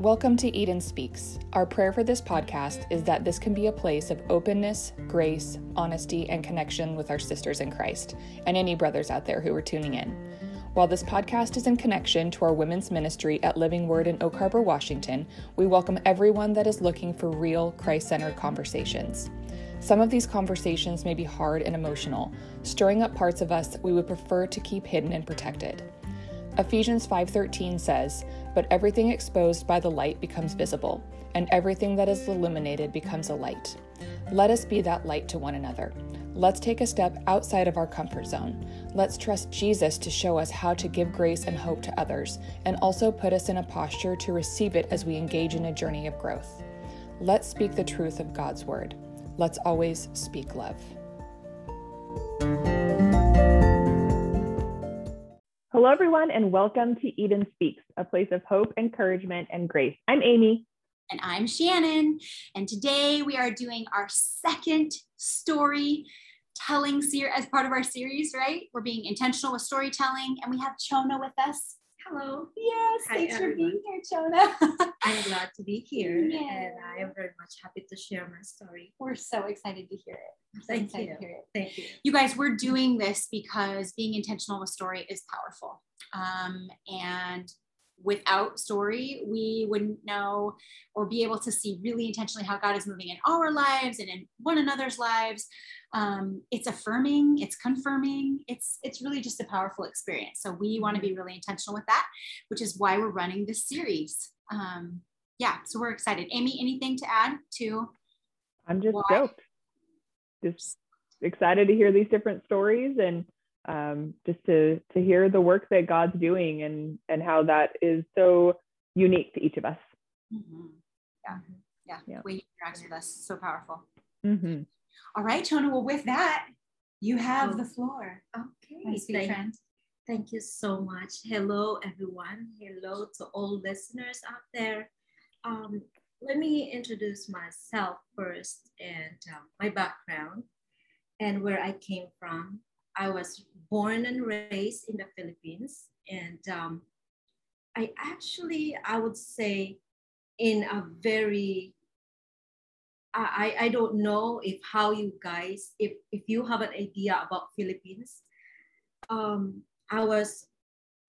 Welcome to Eden Speaks. Our prayer for this podcast is that this can be a place of openness, grace, honesty, and connection with our sisters in Christ, and any brothers out there who are tuning in. While this podcast is in connection to our women's ministry at Living Word in Oak Harbor, Washington, we welcome everyone that is looking for real Christ centered conversations. Some of these conversations may be hard and emotional, stirring up parts of us we would prefer to keep hidden and protected. Ephesians 5:13 says, "But everything exposed by the light becomes visible, and everything that is illuminated becomes a light." Let us be that light to one another. Let's take a step outside of our comfort zone. Let's trust Jesus to show us how to give grace and hope to others, and also put us in a posture to receive it as we engage in a journey of growth. Let's speak the truth of God's word. Let's always speak love. Hello, everyone, and welcome to Eden Speaks, a place of hope, encouragement, and grace. I'm Amy. And I'm Shannon. And today we are doing our second story telling series as part of our series, right? We're being intentional with storytelling, and we have Chona with us. Hello. Yes, Hi, thanks everyone. for being here, Chona. I'm glad to be here Yeah. and I am very much happy to share my story. We're so excited to hear it. So Thank you. hear it. Thank you. You guys, we're doing this because being intentional with story is powerful. Um, and without story, we wouldn't know or be able to see really intentionally how God is moving in our lives and in one another's lives. Um, it's affirming, it's confirming, it's it's really just a powerful experience. So we want to be really intentional with that, which is why we're running this series. Um, yeah, so we're excited. Amy, anything to add to I'm just Why? stoked. Just excited to hear these different stories and um, just to to hear the work that God's doing and and how that is so unique to each of us. Yeah, yeah, Yeah. the way interacts with us, so powerful. Mhm. All right, Chona. Well, with that, you have the floor. Okay. Thank, friend. thank you so much. Hello, everyone. Hello to all listeners out there. Um, let me introduce myself first and um, my background and where I came from. I was born and raised in the Philippines, and um, I actually, I would say, in a very I, I don't know if how you guys if if you have an idea about Philippines. Um, I was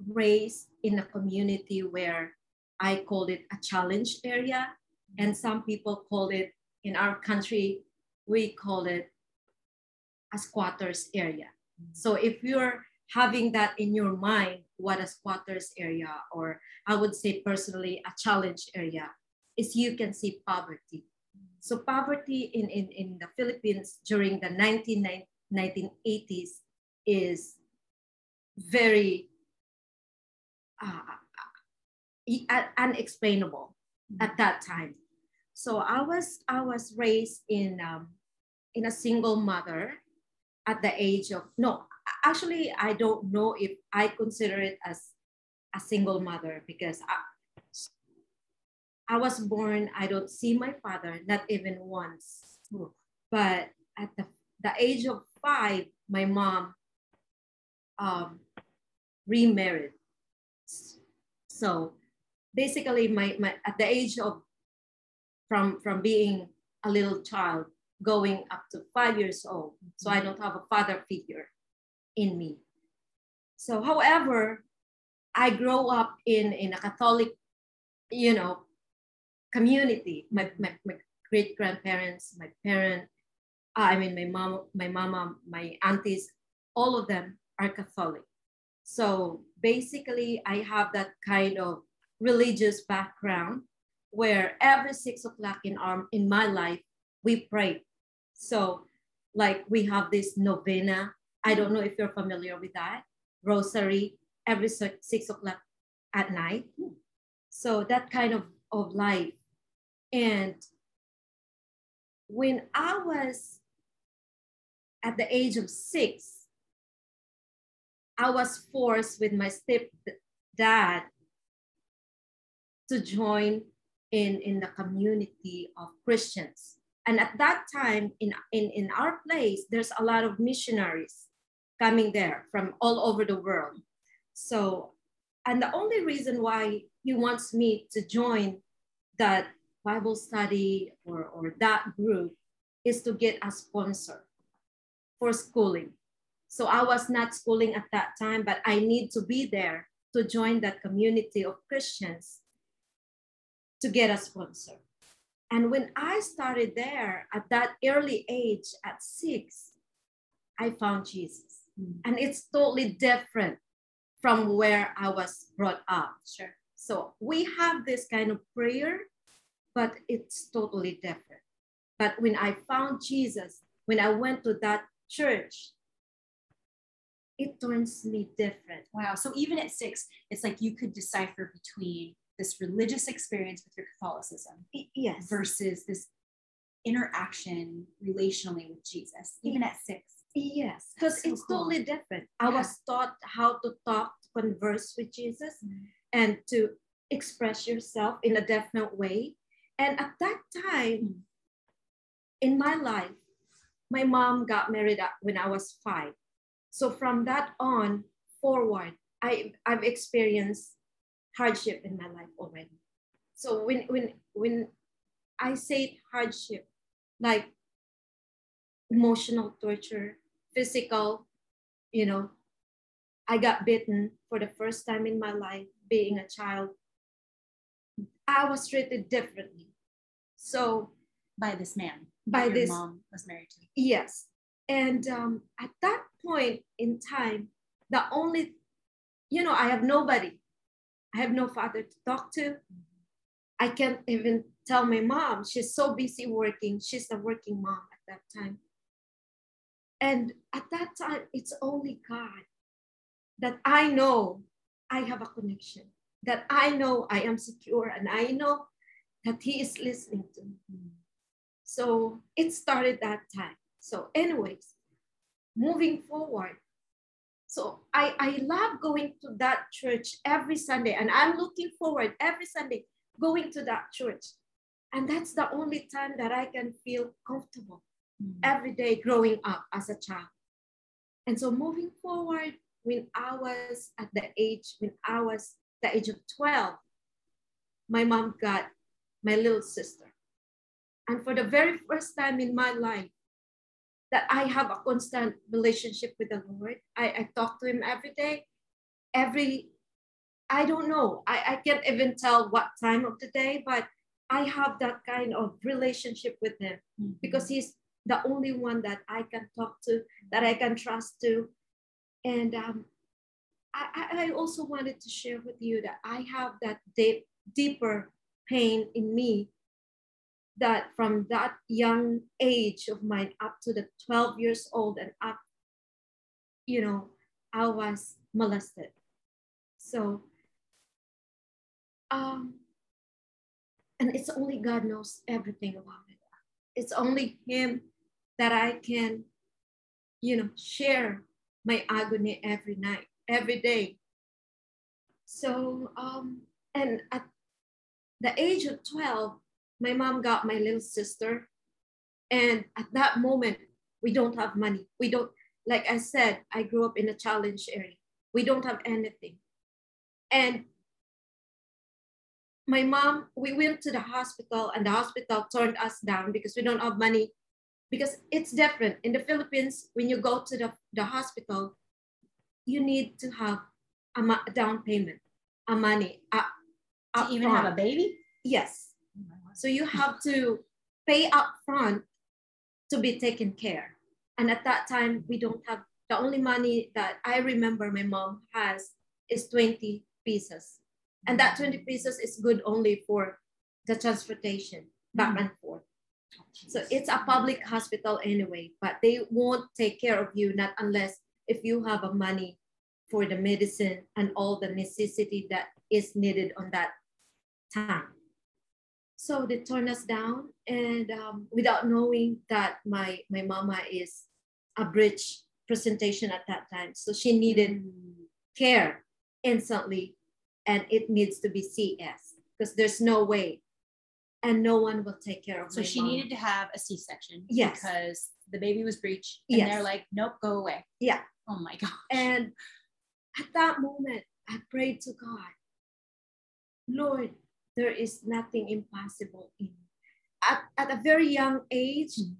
raised in a community where I called it a challenge area, and some people call it in our country we call it a squatters area. So if you're having that in your mind, what a squatters area, or I would say personally a challenge area, is you can see poverty. So poverty in, in, in the Philippines during the 19, 1980s is very uh, uh, unexplainable at that time. So I was I was raised in um, in a single mother at the age of no actually I don't know if I consider it as a single mother because I, I was born, I don't see my father, not even once. But at the, the age of five, my mom um, remarried. So basically, my, my at the age of from from being a little child going up to five years old, so I don't have a father figure in me. So, however, I grow up in in a Catholic, you know, community. My, my, my great grandparents, my parent, uh, I mean my mom, my mama, my aunties, all of them are Catholic. So basically, I have that kind of religious background where every six o'clock in our in my life we pray. So like we have this novena. I don't know if you're familiar with that rosary every six o'clock at night. Hmm. So that kind of of life and when I was at the age of six, I was forced with my stepdad to join in, in the community of Christians. And at that time, in, in, in our place, there's a lot of missionaries coming there from all over the world. So, and the only reason why he wants me to join that Bible study or, or that group is to get a sponsor for schooling. So I was not schooling at that time, but I need to be there to join that community of Christians to get a sponsor. And when I started there at that early age, at six, I found Jesus. Mm. And it's totally different from where I was brought up. Sure. So we have this kind of prayer, but it's totally different. But when I found Jesus, when I went to that church, it turns me different. Wow. So even at six, it's like you could decipher between this religious experience with your Catholicism yes. versus this interaction relationally with Jesus, even at six. Yes, because so it's cool. totally different. Yeah. I was taught how to talk, to converse with Jesus, mm-hmm. and to express yourself in a definite way. And at that time in my life, my mom got married when I was five. So from that on forward, I, I've experienced hardship in my life already. So when when when I say hardship, like emotional torture, physical, you know, I got bitten for the first time in my life being a child. I was treated differently. So by this man, by this mom was married to. Yes, and um, at that point in time, the only, you know, I have nobody. I have no father to talk to. I can't even tell my mom. She's so busy working. She's a working mom at that time. And at that time, it's only God that I know I have a connection, that I know I am secure, and I know that He is listening to me. So it started that time. So, anyways, moving forward. So I, I love going to that church every Sunday, and I'm looking forward every Sunday going to that church. And that's the only time that I can feel comfortable mm-hmm. every day growing up as a child. And so moving forward, when I was at the age, when I was the age of 12, my mom got my little sister. And for the very first time in my life, that I have a constant relationship with the Lord. I, I talk to him every day, every, I don't know, I, I can't even tell what time of the day, but I have that kind of relationship with him mm-hmm. because he's the only one that I can talk to, that I can trust to. And um, I, I also wanted to share with you that I have that deep, deeper pain in me that from that young age of mine up to the 12 years old and up, you know, I was molested. So, um, and it's only God knows everything about it. It's only Him that I can, you know, share my agony every night, every day. So, um, and at the age of 12, my mom got my little sister. And at that moment, we don't have money. We don't, like I said, I grew up in a challenge area. We don't have anything. And my mom, we went to the hospital and the hospital turned us down because we don't have money. Because it's different. In the Philippines, when you go to the, the hospital, you need to have a, down payment, a money. A, to even front. have a baby? Yes. Oh so you have to pay up front to be taken care. And at that time, we don't have the only money that I remember my mom has is 20 pieces. And that 20 pieces is good only for the transportation back mm. and forth. Oh, so it's a public hospital anyway, but they won't take care of you not unless if you have a money for the medicine and all the necessity that is needed on that time. So they turned us down, and um, without knowing that my my mama is a breech presentation at that time, so she needed mm. care instantly, and it needs to be CS because there's no way, and no one will take care of. So she mom. needed to have a C-section. Yes, because the baby was breech, and yes. they're like, "Nope, go away." Yeah. Oh my god. And at that moment, I prayed to God, Lord, there is nothing impossible in. At, at a very young age, mm.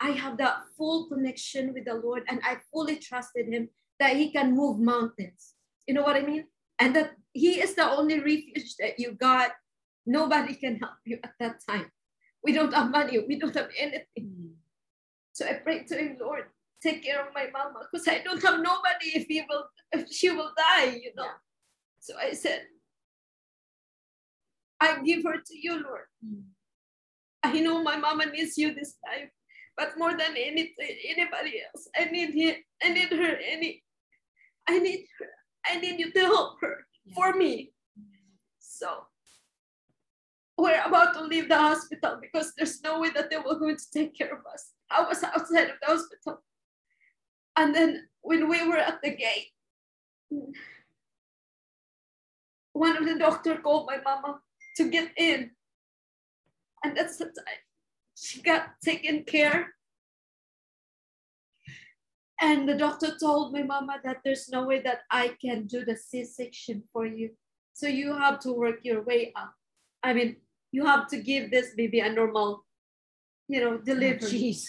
I have that full connection with the Lord and I fully trusted Him that He can move mountains. You know what I mean? And that He is the only refuge that you got. Nobody can help you at that time. We don't have money, we don't have anything. Mm. So I prayed to Him, Lord, take care of my mama because I don't have nobody if he will if she will die, you know. Yeah. So I said, I give her to you, Lord. Mm. I know my mama needs you this time, but more than any, anybody else, I need him. I need her. Any, I need her. I need you to help her Yeah. for me. So we're about to leave the hospital because there's no way that they were going to take care of us. I was outside of the hospital. And then when we were at the gate, one of the doctor called my mama to get in. And that's the time she got taken care. And the doctor told my mama that there's no way that I can do the C-section for you. So you have to work your way up. I mean, you have to give this baby a normal, you know, oh, delivery Jeez.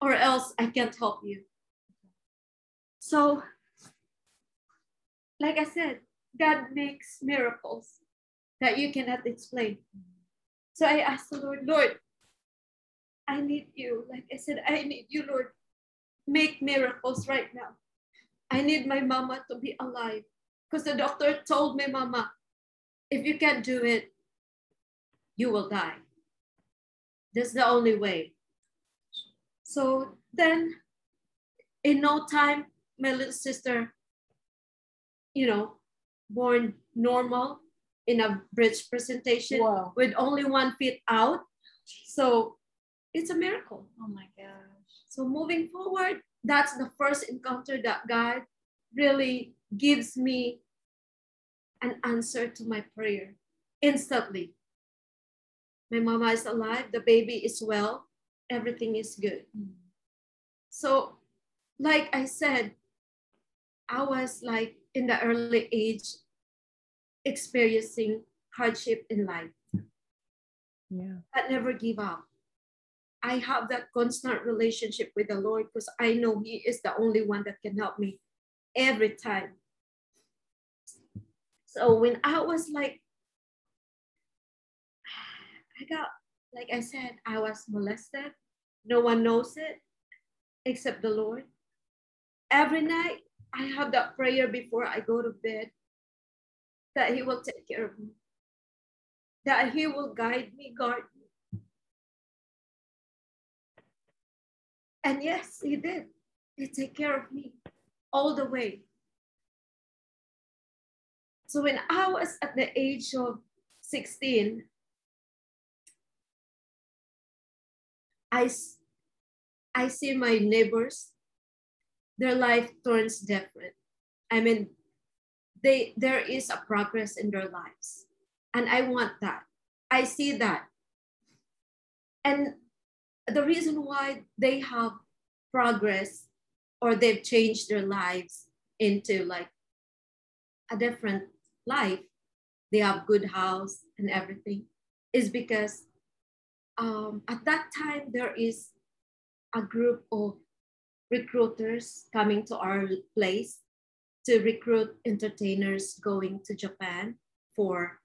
or else I can't help you. So, like I said, God makes miracles that you cannot explain. So I asked the Lord, Lord, I need you. Like I said, I need you, Lord. Make miracles right now. I need my mama to be alive. Because the doctor told me, mama, if you can't do it, you will die. That's the only way. So then, in no time, my little sister, you know, born normal in a breech presentation Whoa. with only one feet out. So it's a miracle. Oh my gosh. So moving forward, that's the first encounter that God really gives me an answer to my prayer instantly. My mama is alive, the baby is well, everything is good. Mm. So, like I said, I was like in the early age experiencing hardship in life, Yeah. but never give up. I have that constant relationship with the Lord because I know He is the only one that can help me every time. So when I was like, I got, like I said, I was molested. No one knows it except the Lord. Every night, I have that prayer before I go to bed that He will take care of me, that He will guide me, guard me. And yes, He did. He take care of me all the way. So when I was at the age of 16, I, I see my neighbors, their life turns different. I mean, they there is a progress in their lives. And I want that. I see that. And the reason why they have progress or they've changed their lives into like a different life, they have good house and everything, is because um, at that time there is a group of recruiters coming to our place to recruit entertainers going to Japan for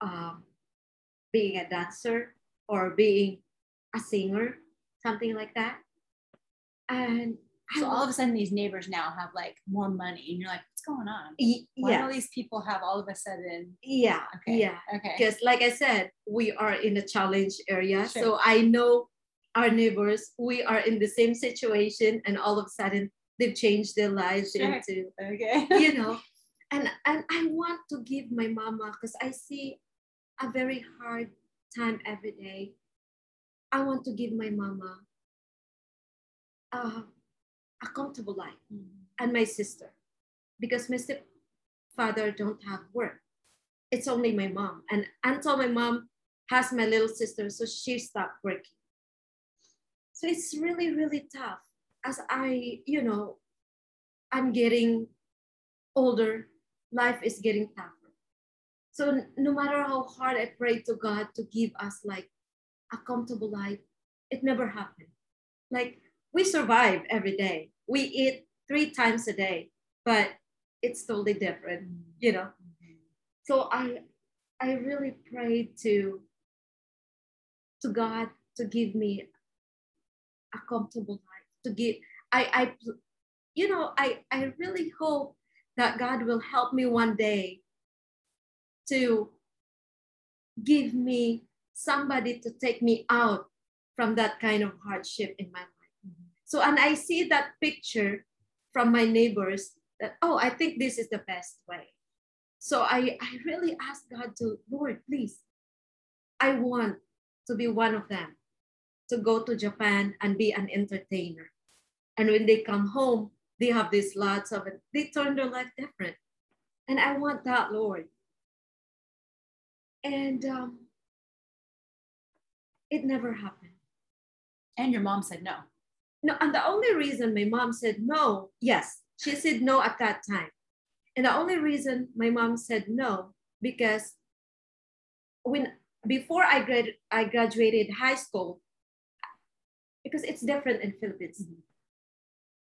um, being a dancer or being a singer, something like that. And So all of a sudden, these neighbors now have like more money, and you're like, what's going on? Why do all these people have all of a sudden? yeah, Okay. yeah. Okay. because like i said we are in a challenge area Sure. so i know our neighbors we are in the same situation and all of a sudden they've changed their lives Sure. into Okay. you know. And and i want to give my mama because i see a very hard time every day. I want to give my mama uh, a comfortable life and my sister. Because my stepfather don't have work. It's only my mom. And until my mom has my little sister so she stopped working. So it's really really tough as i you know i'm getting older life is getting tougher So no matter how hard I pray to God to give us like a comfortable life, it never happened. Like we survive every day. We eat three times a day, but it's totally different, mm-hmm. you know. Mm-hmm. So I I really prayed to to God to give me a comfortable life, to give I I you know, I I really hope that God will help me one day to give me somebody to take me out from that kind of hardship in my life. Mm-hmm. So, and I see that picture from my neighbors that, oh, I think this is the best way. So I, I really ask God to, Lord, please, I want to be one of them, to go to Japan and be an entertainer. And when they come home, they have these lots of it. They turn their life different. And I want that, Lord. And um, it never happened. And your mom said no. No, and the only reason my mom said no, yes, she said no at that time. And the only reason my mom said no, because when before I grad I graduated high school, because it's different in Philippines. Mm-hmm.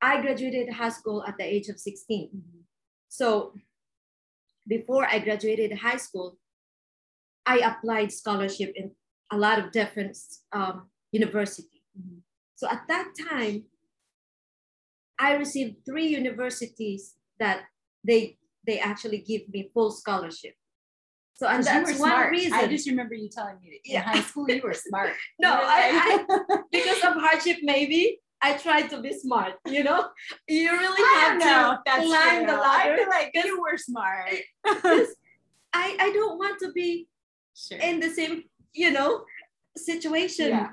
I graduated high school at the age of 16. Mm-hmm. So before I graduated high school, I applied scholarship in a lot of different um, university. Mm-hmm. So at that time, I received three universities that they they actually give me full scholarship. So and that's one smart. reason. I just remember you telling me that in yeah. high school you were smart. no, I, I, because of hardship maybe I tried to be smart. You know, you really have to climb the ladder. I feel like you were smart. I I don't want to be sure. in the same you know situation yeah.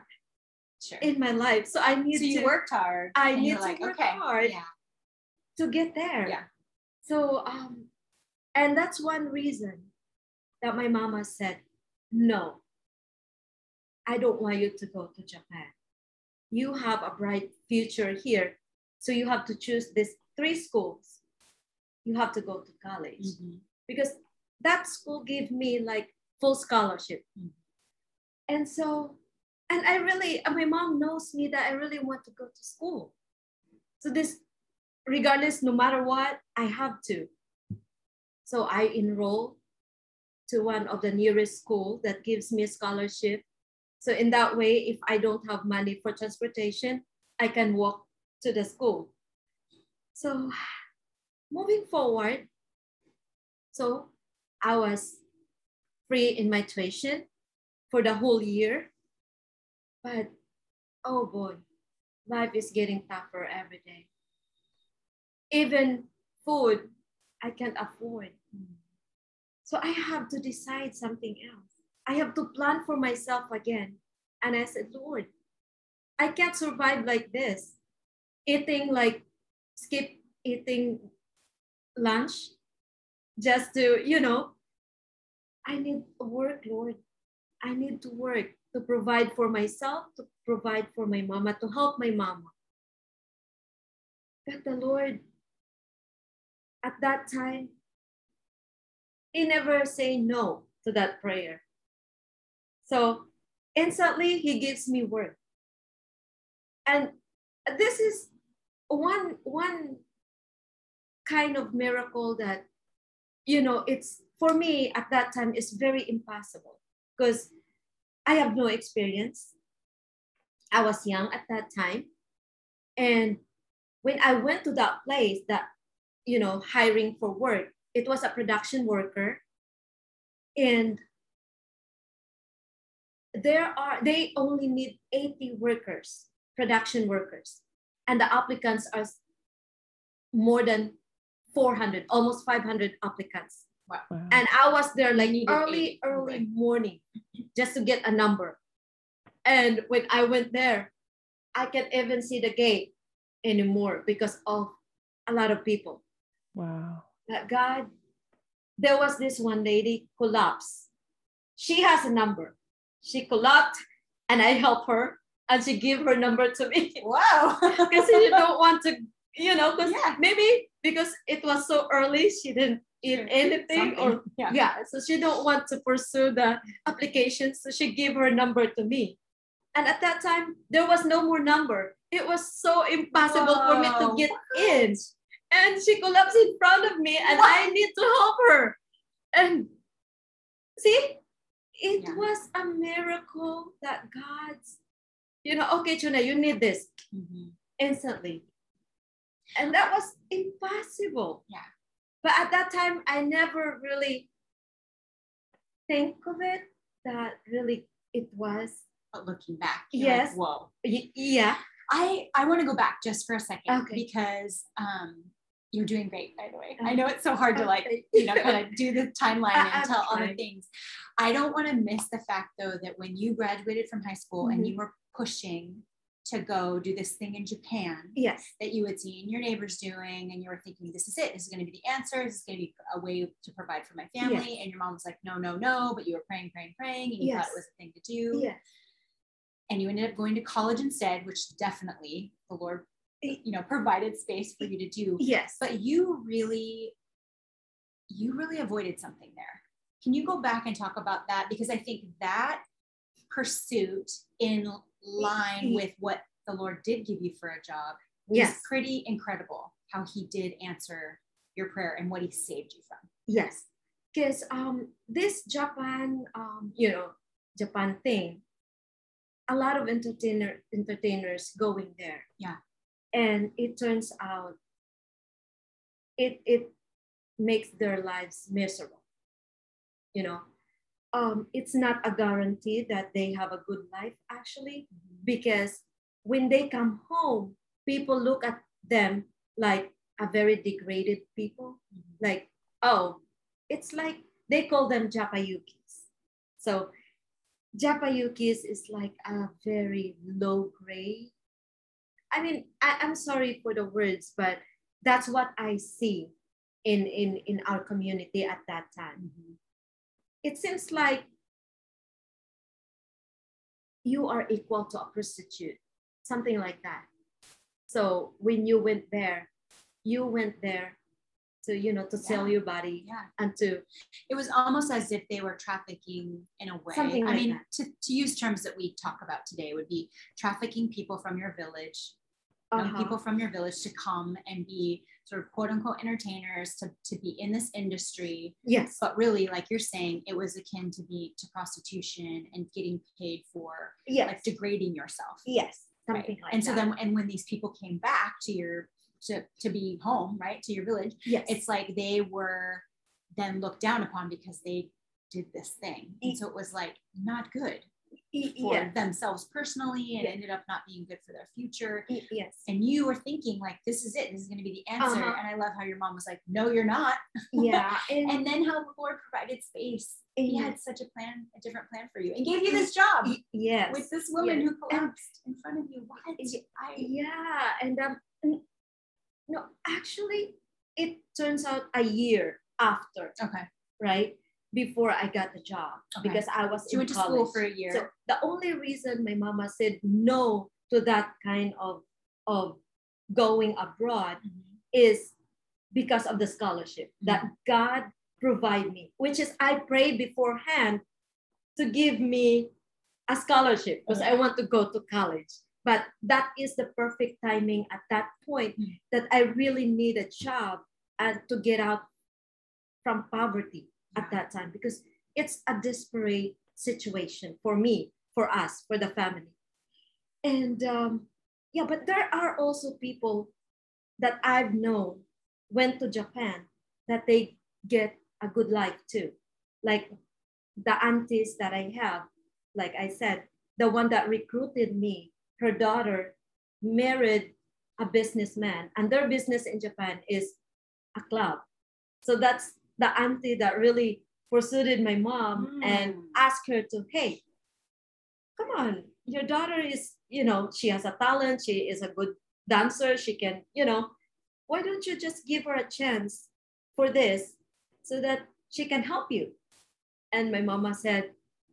sure. in my life. So I need so you to worked hard. I need to like, work okay. hard yeah. to get there. Yeah. So um, and that's one reason that my mama said, no, I don't want you to go to Japan. You have a bright future here. So you have to choose these three schools. You have to go to college mm-hmm. because that school gave me like full scholarship. Mm-hmm. And so, and I really, my mom knows me that I really want to go to school. So this, regardless, no matter what, I have to. So I enroll to one of the nearest school that gives me a scholarship. So in that way, if I don't have money for transportation, I can walk to the school. So moving forward, so I was free in my tuition for the whole year. But oh boy, life is getting tougher every day. Even food, I can't afford. So I have to decide something else. I have to plan for myself again. And I said, Lord, I can't survive like this. Eating like skip eating lunch just to, you know, I need work, Lord. I need to work to provide for myself, to provide for my mama, to help my mama. But the Lord, at that time, He never say no to that prayer. So instantly He gives me work. And this is one, one kind of miracle that, you know, it's for me at that time is very impossible because I have no experience. I was young at that time. And when I went to that place that, you know, hiring for work, it was a production worker. And there are, they only need 80 workers, production workers. And the applicants are more than 400, almost 500 applicants. Wow. And I was there like early, early morning just to get a number. And when I went there, I can't even see the gate anymore because of a lot of people. Wow. That God, there was this one lady collapsed. She has a number. She collapsed and I help her and she give her number to me. Wow. Because she don't want to, you know, because yeah. maybe because it was so early, she didn't eat anything or yeah. yeah so she don't want to pursue the application so she gave her number to me and at that time there was no more number it was so impossible for me to get in and she collapsed in front of me and What? i need to help her and see it Yeah. was a miracle that god's you know okay Chona you need this Mhm. instantly. And that was impossible. Yeah. But at that time, I never really think of it that really it was. But looking back, you're like, Yes. whoa. Y- yeah. I I want to go back just for a second Okay. because um you're doing great by the way. I know it's so hard to like you know kind of do the timeline and tell all the things. I don't want to miss the fact though that when you graduated from high school and Mhm. you were pushing to go do this thing in Japan Yes. that you had seen your neighbors doing and you were thinking this is it this is going to be the answer this is going to be a way to provide for my family and your mom was like no no no but you were praying praying praying and you thought it was a thing to do Yes. and you ended up going to college instead, which definitely the Lord, you know, provided space for you to do. Yes. But you really, you really avoided something there. Can you go back and talk about that? Because I think that pursuit in line with what the Lord did give you for a job Yes. is pretty incredible how he did answer your prayer and what he saved you from. Yes. Because um this Japan um you know Japan thing, a lot of entertainer entertainers going there. Yeah. And it turns out it it makes their lives miserable. You know, um, it's not a guarantee that they have a good life actually, mm-hmm. because when they come home, people look at them like a very degraded people. Mm-hmm. Like oh it's like they call them japayukis. So japayukis is like a very low grade. I mean I, i'm sorry for the words but that's what i see in in in our community at that time mm-hmm. It seems like you are equal to a prostitute something like that so when you went there you went there to you know to sell your body Yeah. and to It was almost as if they were trafficking in a way. Something I like mean, that. to, to use terms that we talk about today would be trafficking people from your village, uh-huh, people from your village to come and be sort of quote unquote entertainers to, to be in this industry. yes But really, like you're saying, it was akin to be to prostitution and getting paid for yes like degrading yourself. yes right? something like and so that. then and when these people came back to your to, to be home, right, to your village, yes it's like they were then looked down upon because they did this thing. And so it was like not good for yes themselves personally and Yeah. ended up not being good for their future. Yes And you were thinking like this is it, this is gonna be the answer. Uh-huh. And I love how your mom was like, No, you're not. yeah and, And then how the Lord provided space. He Yeah. had such a plan, a different plan for you and gave you this job yes with this woman yes. who collapsed in front of you. What? I yeah and um no actually it turns out a year after okay. right before i got the job Okay. because i was in went to college. school for a year. So the only reason my mama said no to that kind of of going abroad Mhm. is because of the scholarship that God provide me, which is I prayed beforehand to give me a scholarship because I want to go to college. But that is the perfect timing at that point Mm. that I really need a job and to get out from poverty at that time because it's a desperate situation for me, for us, for the family. And um, yeah, but there are also people that I've known went to Japan that they get a good life too. Like the aunties that I have, like I said, the one that recruited me, her daughter married a businessman, and their business in Japan is a club. So that's the auntie that really pursued my mom and Mm. asked her to, hey, come on, your daughter is, you know, she has a talent, she is a good dancer, she can, you know, why don't you just give her a chance for this so that she can help you? And my mama said,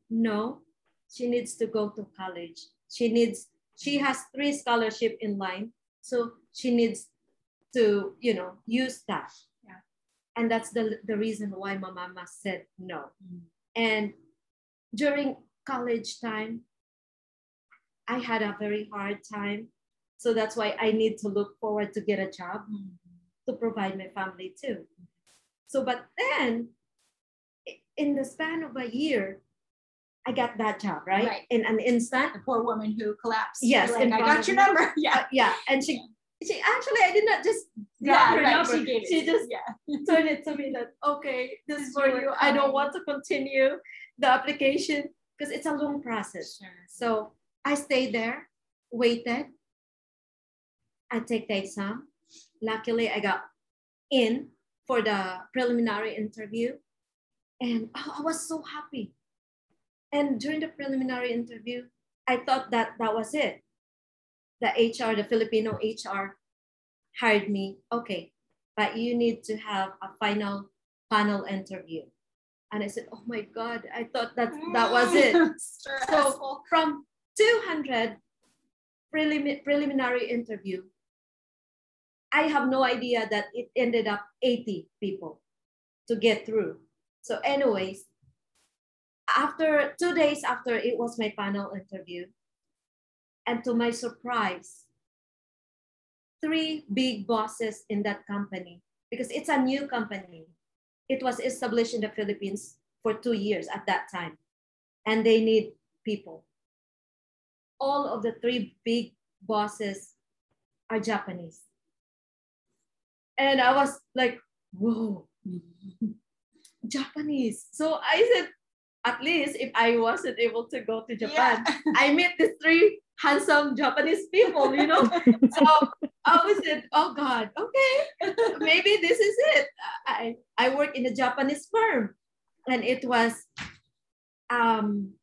no, she needs to go to college. She needs, she has three scholarship in line. So she needs to, you know, use that. Yeah. And that's the, the reason why my mama said no. Mm. And during college time, I had a very hard time. So that's why I need to look forward to get a job Mm. to provide my family too. So, but then in the span of a year, I got that job, right? Right. In an instant. The poor woman who collapsed. Yes, Like, I got your number. Yeah. Uh, yeah. And she, she actually, I did not just Yeah, her right. She gave it. She just yeah. turned it to me that, okay, this is for you. I don't want to continue the application because it's a long process. Sure. So I stayed there, waited. I take the exam. Luckily, I got in for the preliminary interview. And oh, I was so happy. And during the preliminary interview, I thought that that was it. The HR, the Filipino HR, hired me. Okay, but you need to have a final panel interview. And I said, oh my God, I thought that that was it. Stressful. From 200 prelim- preliminary interview, I have no idea that it ended up 80 people to get through. So, anyways, after two days after it was my panel interview, and to my surprise, three big bosses in that company, because it's a new company. It was established in the Philippines for two years at that time, and they need people. All of the three big bosses are Japanese. And I was like, whoa, Japanese. So I said, at least if I wasn't able to go to Japan, I met these three handsome Japanese people, you know. so I was said, oh God, okay, maybe this is it. I, I work in a Japanese firm, and it was um,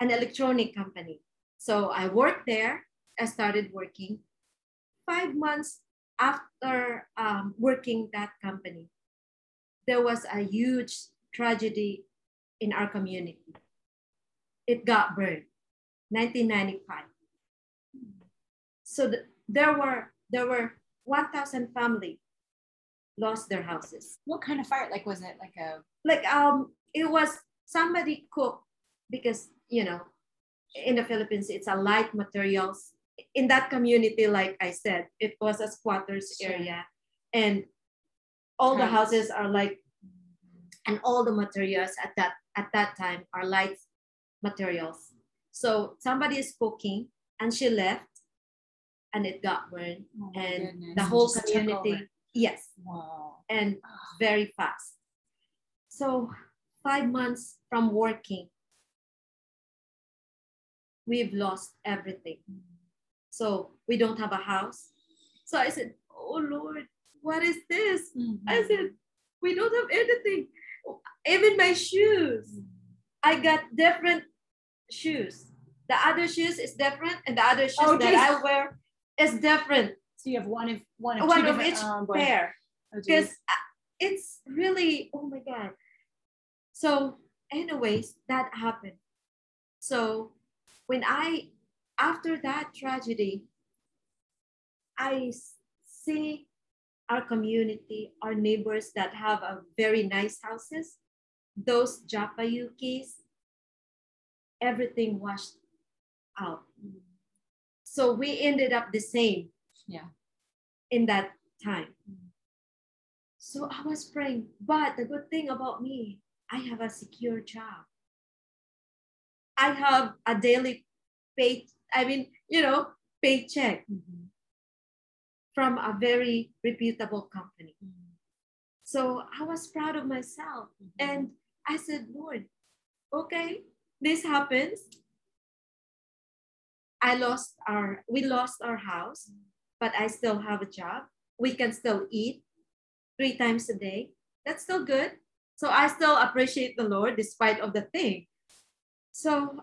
an electronic company. So I worked there. I started working. Five months after um, working that company, there was a huge tragedy in our community. It got burned, 1995. So th- there were there were 1,000 family lost their houses. What kind of fire? Like, was it like a? Like um, it was somebody cooked because you know, in the Philippines it's a light materials. In that community, like I said, it was a squatters Sure. area, and all the houses are like and all the materials at that at that time are light materials. So somebody is cooking and she left and it got burned Oh and goodness, the whole community yes Wow. and Ah. very fast. So five months from working, we've lost everything. So we don't have a house. So I said, Oh Lord, what is this? I Mm-hmm. said, we don't have anything. Even my shoes. I got different shoes. The other shoes is different, and the other shoes Oh, that. I wear is different. So you have one of one of One two of each um, oh, boy. pair. Oh. Because uh, it's really, oh my God. So, anyways, that happened. So, when I, after that tragedy, I see our community, our neighbors that have a very nice houses, those Japayukis, everything washed out. So we ended up the same. Yeah. In that time. So I was praying, but the good thing about me, I have a secure job. I have a daily pay, I mean, you know, paycheck Mhm. from a very reputable company. Mhm. So I was proud of myself. And I said, Lord, okay, this happens. I lost our, we lost our house, but I still have a job. We can still eat three times a day. That's still good. So I still appreciate the Lord despite of the thing. So,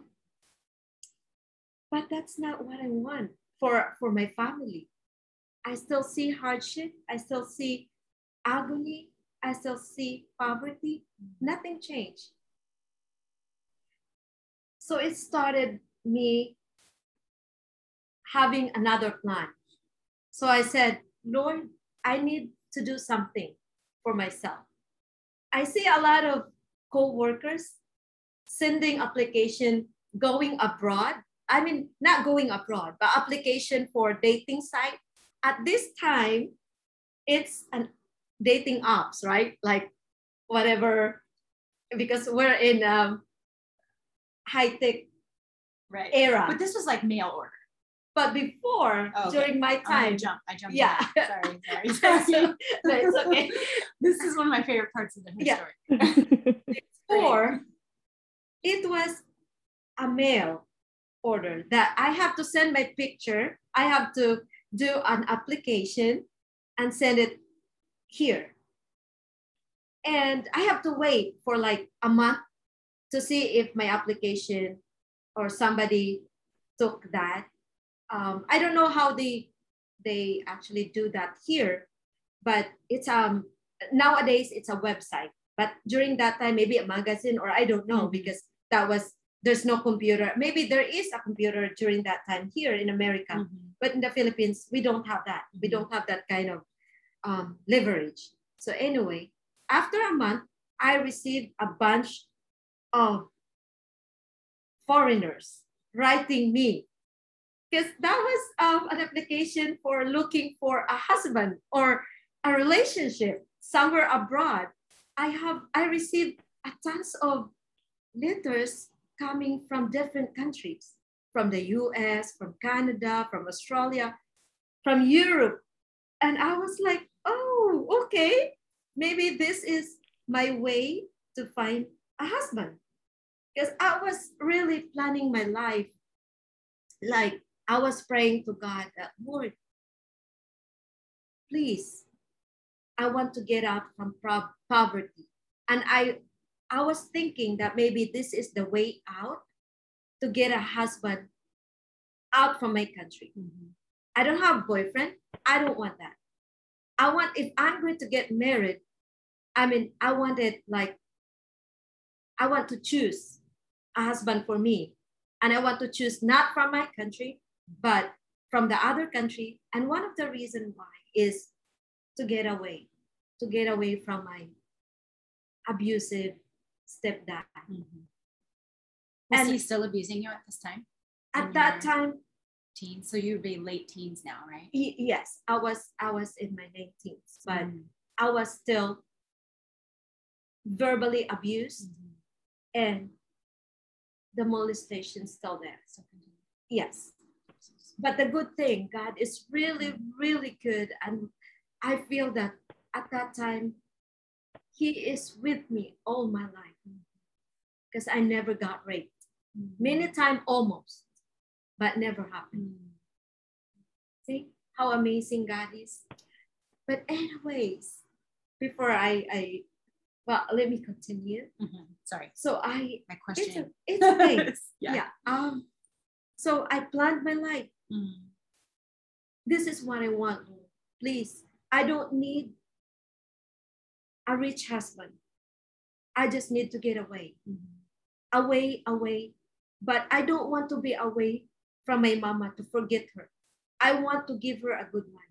but that's not what I want for, for my family. I still see hardship. I still see agony. I still see poverty. Nothing changed. So it started me having another plan. So I said, Lord, I need to do something for myself. I see a lot of co-workers sending application going abroad. I mean, not going abroad, but application for dating site. At this time, it's an dating apps, right? Like whatever, because we're in um, high tech right era. but this was like mail order But before, Oh, okay. during my time, I time, jumped i jumped Yeah. ahead. sorry sorry, sorry. no, it's okay. this is one of my favorite parts of the whole Yeah. story Or it was a mail order that I have to send my picture. I have to do an application and send it here. And I have to wait for like a month to see if my application or somebody took that. Um, I don't know how they they actually do that here, but it's um nowadays it's a website. But during that time, maybe a magazine or I don't know Mhm. because that was there's no computer. Maybe there is a computer during that time here in America, Mhm. but in the Philippines we don't have that. We Mhm. don't have that kind of um, leverage. So anyway, after a month, I received a bunch of foreigners writing me because that was um, an application for looking for a husband or a relationship somewhere abroad. I have I received a tons of letters coming from different countries, from the U.S., from Canada, from Australia, from Europe, and I was like, oh, okay, maybe this is my way to find a husband because I was really planning my life. Like I was praying to God that Lord, please, I want to get out from poverty. And I I was thinking that maybe this is the way out to get a husband out from my country. Mhm. I don't have a boyfriend. I don't want that. I want if I'm going to get married, I mean, I want it like I want to choose a husband for me. And I want to choose not from my country, but from the other country. And one of the reasons why is to get away, to get away from my abusive stepdad. Mhm. Was And- he still abusing you at this time? At that time, Teens. So you'd be late teens now, right? he, yes, I was I was in my 19s, but Mhm. I was still verbally abused Mhm. and the molestation still there. So. Yes. But the good thing, God is really, really good. And I feel that at that time, He is with me all my life because I never got raped. Many times almost, but never happened. See how amazing God is? But, anyways, before I, I well, let me continue. Mhm. Sorry, So I, my it's, question. a, it's okay. yeah. yeah. Um, so I planned my life. Mhm. this is what I want, Lord. Please, I don't need a rich husband. I just need to get away, Mhm. away, away. But I don't want to be away from my mama to forget her. I want to give her a good life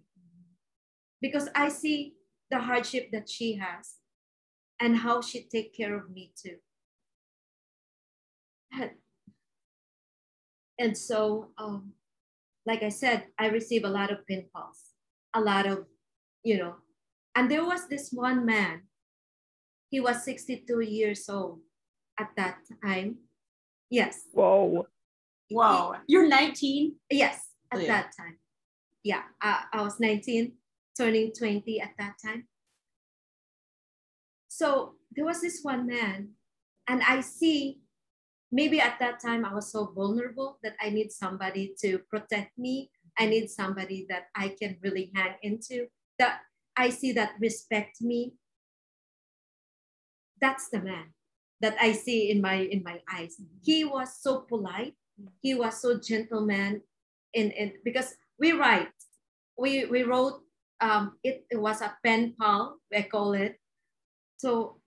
because I see the hardship that she has and how she take care of me too. And, and so, um, like I said, I receive a lot of pin calls, a lot of, you know, and there was this one man, he was 62 years old at that time. Yes, Whoa. Whoa, you're 19. yes, at oh, Yeah. that time. Yeah, I, I was 19, turning 20 at that time. So there was this one man, and I see maybe at that time I was so vulnerable that I need somebody to protect me. I need somebody that I can really hang into, that I see that respect me. That's the man that I see in my in my eyes. He was so polite. He was so gentleman in, in because we write. We we wrote um it, it was a pen pal, I call it. So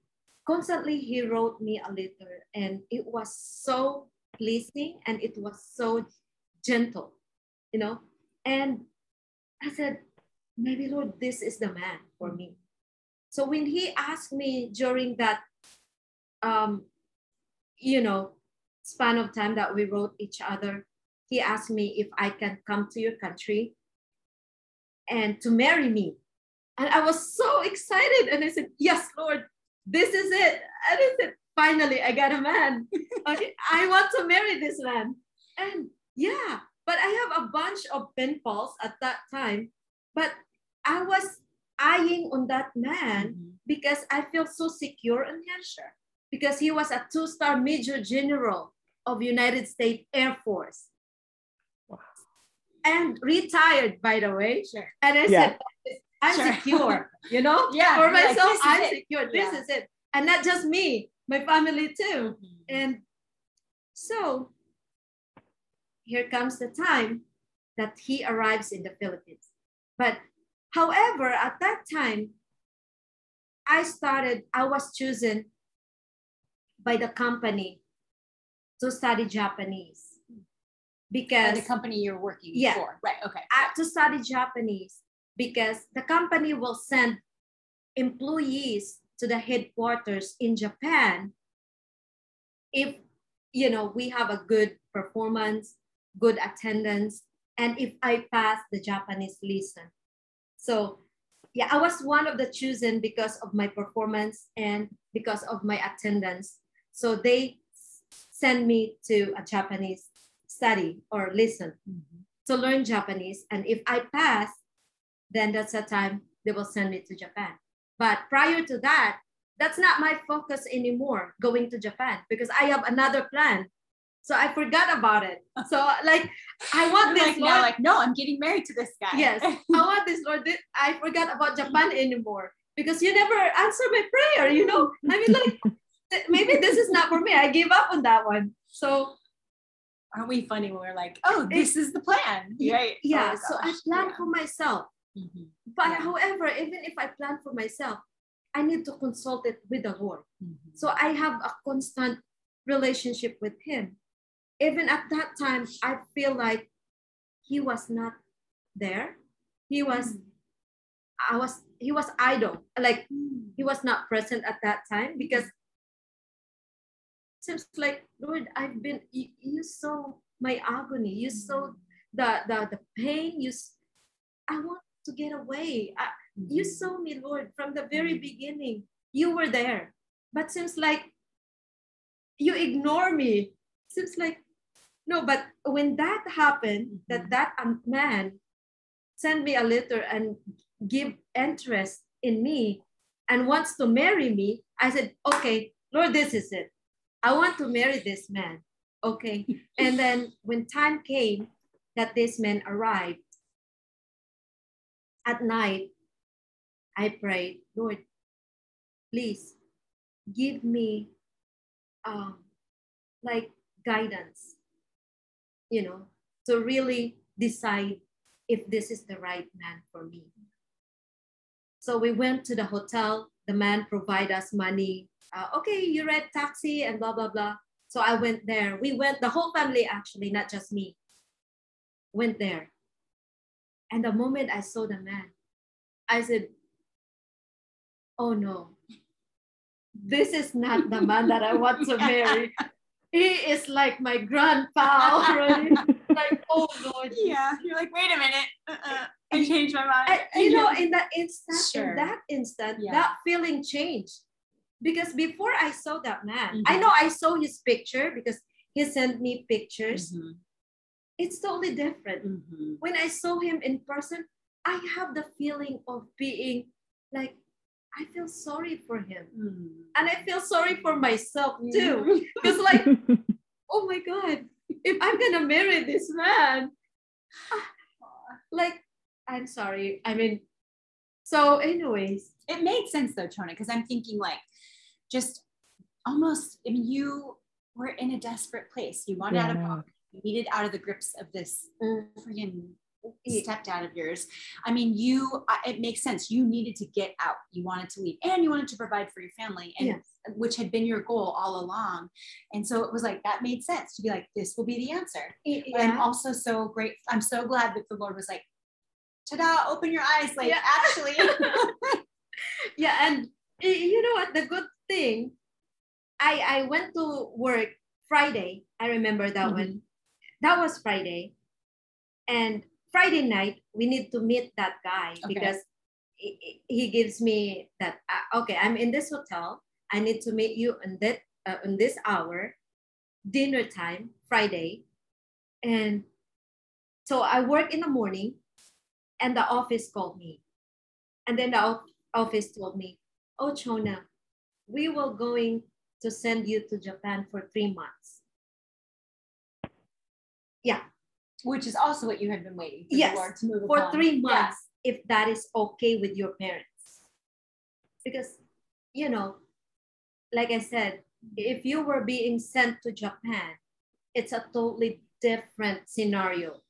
constantly he wrote me a letter and it was so pleasing and it was so gentle, you know. And I said, maybe Lord, this is the man for me. So when he asked me during that, um, you know, span of time that we wrote each other, he asked me if I can come to your country and to marry me. And I was so excited. And I said, Yes, Lord, this is it. And I said, Finally, I got a man. okay, I want to marry this man. And yeah, but I have a bunch of pinfalls at that time. But I was eyeing on that man mm-hmm. because I feel so secure in him. Sure. Because he was a two-star major general of United States Air Force. Wow. And retired, by the way. Sure. And I yeah. said, I'm sure. secure, you know? yeah. For myself, like, I'm secure. This yeah. is it. And not just me, my family too. Mm-hmm. And so here comes the time that he arrives in the Philippines. But however, at that time, I started, I was chosen by the company to study Japanese because by the company you're working yeah, for. Right. Okay. I, to study Japanese because the company will send employees to the headquarters in Japan if you know we have a good performance, good attendance, and if I pass the Japanese lesson. So yeah, I was one of the chosen because of my performance and because of my attendance. So they send me to a Japanese study or listen mm-hmm. to learn Japanese. And if I pass, then that's the time they will send me to Japan. But prior to that, that's not my focus anymore, going to Japan, because I have another plan. So I forgot about it. So like I want this like, Lord. like, no, I'm getting married to this guy. Yes. I want this Lord. This, I forgot about Japan anymore because you never answer my prayer, you know? I mean like maybe this is not for me. I gave up on that one. So aren't we funny when we're like, oh, this is the plan, right? Yeah. Oh so I plan yeah. for myself. Mm-hmm. But however, even if I plan for myself, I need to consult it with the Lord. Mm-hmm. So I have a constant relationship with Him. Even at that time, I feel like He was not there. He was, mm-hmm. I was, He was idle. Like He was not present at that time because seems like Lord, I've been you, you saw my agony, you saw the the, the pain, you I want to get away. I, you mm-hmm. saw me, Lord, from the very mm-hmm. beginning. You were there. But seems like you ignore me. Seems like, no, but when that happened, that mm-hmm. that man sent me a letter and give interest in me and wants to marry me, I said, okay, Lord, this is it. I want to marry this man. Okay. and then when time came that this man arrived, at night, I prayed, Lord, please give me um, like guidance, you know, to really decide if this is the right man for me. So we went to the hotel. The man provide us money. Uh, okay, you read taxi and blah blah blah. So I went there. We went the whole family actually, not just me. Went there. And the moment I saw the man, I said, oh no, this is not the man that I want to marry. he is like my grandpa already. like, oh Lord. Yeah. You're like, wait a minute. Uh-uh. I changed my mind. I, you know, in that instant, sure. in that instant, yeah. that feeling changed. Because before I saw that man, mm-hmm. I know I saw his picture because he sent me pictures. Mm-hmm. It's totally different. Mm-hmm. When I saw him in person, I have the feeling of being like I feel sorry for him. Mm. And I feel sorry for myself too. Because, like, oh my God, if I'm going to marry this man, like, I'm sorry. I mean, so, anyways. It made sense though, Chona, because I'm thinking, like, just almost, I mean, you were in a desperate place. You wanted yeah. out of poverty. Needed out of the grips of this mm. freaking stepdad of yours. I mean, you, it makes sense. You needed to get out. You wanted to leave and you wanted to provide for your family, and yes. which had been your goal all along. And so it was like, that made sense to be like, this will be the answer. Yeah. I'm also so great. I'm so glad that the Lord was like, ta-da, open your eyes. Like, yeah. actually, yeah, and you know what? The good thing, I I went to work Friday. I remember that one. That was Friday, and Friday night we need to meet that guy Okay. because he, he- gives me that. Uh, okay, I'm in this hotel. I need to meet you on that uh, on this hour, dinner time Friday, and so I work in the morning, and the office called me, and then the office told me, "Oh, Chona, we will going to send you to Japan for three months." Yeah, Which is also what you had been waiting for Yes, to move for upon. three Yeah. months, if that is okay with your parents, because you know, like I said, if you were being sent to Japan, it's a totally different scenario.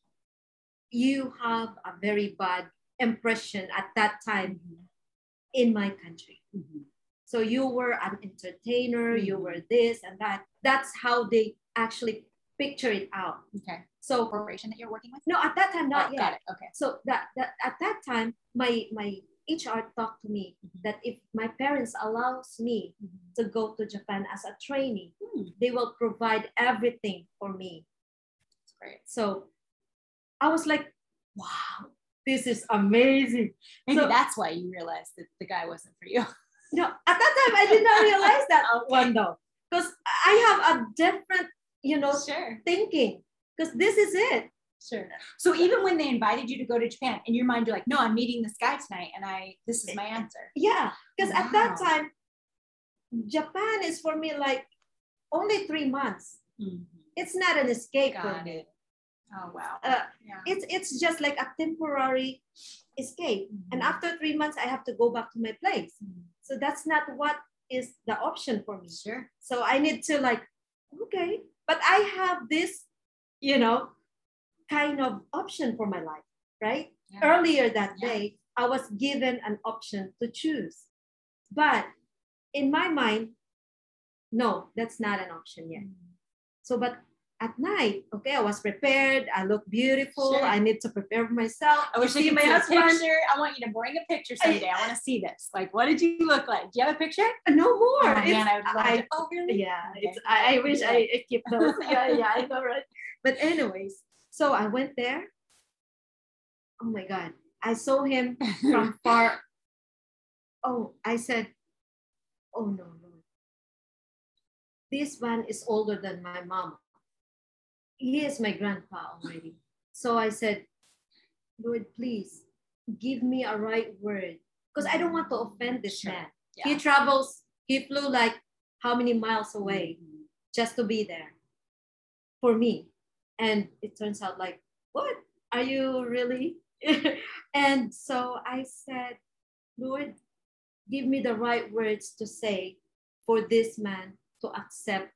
You have a very bad impression at that time in my country. Mhm. So you were an entertainer, you were this and that. That's how they actually picture it out. Okay. So Corporation that you're working with? no, at that time, not Oh, yet. Got it. Okay. So that, that at that time, my my HR talked to me Mhm. that if my parents allows me to go to Japan as a trainee, Hmm, they will provide everything for me. That's great. So I was like, wow, this is amazing. Maybe So- that's why you realized that the guy wasn't for you. No, at that time I did not realize that one though, because I have a different, you know, Sure. thinking. Because this is it. Sure. So even when they invited you to go to Japan, in your mind, you're like, no, I'm meeting this guy tonight, and I this is my answer. Yeah, because at that time, Japan is for me like only three months. It's not an escape for Got me. it. Oh wow. Uh, yeah. It's it's just like a temporary escape. And Mhm. after three months, I have to go back to my place. Mhm. So that's not what is the option for me. Sure. So I need to like, okay, but I have this, you know, kind of option for my life, right? Yeah. Earlier that Yeah. day, I was given an option to choose. But in my mind, no, that's not an option yet. Mm. So, but at night, okay, I was prepared. I look beautiful. Sure. I need to prepare myself. I wish I see could my husband. a picture. I want you to bring a picture someday. I, want to see this. Like, what did you look like? Do you have a picture? Uh, no more. Oh, man, I would love I- to. Oh, really? yeah Okay. it's I, I wish I, I keep those yeah yeah i know right but anyways so i went there oh my god i saw him from far oh i said oh no no this man is older than my mom he is my grandpa already so i said lord please give me a right word because i don't want to offend this Sure. man Yeah. he travels he flew like how many miles away Mhm. just to be there for me. And it turns out like, what? Are you really? and so I said, Lord, give me the right words to say for this man to accept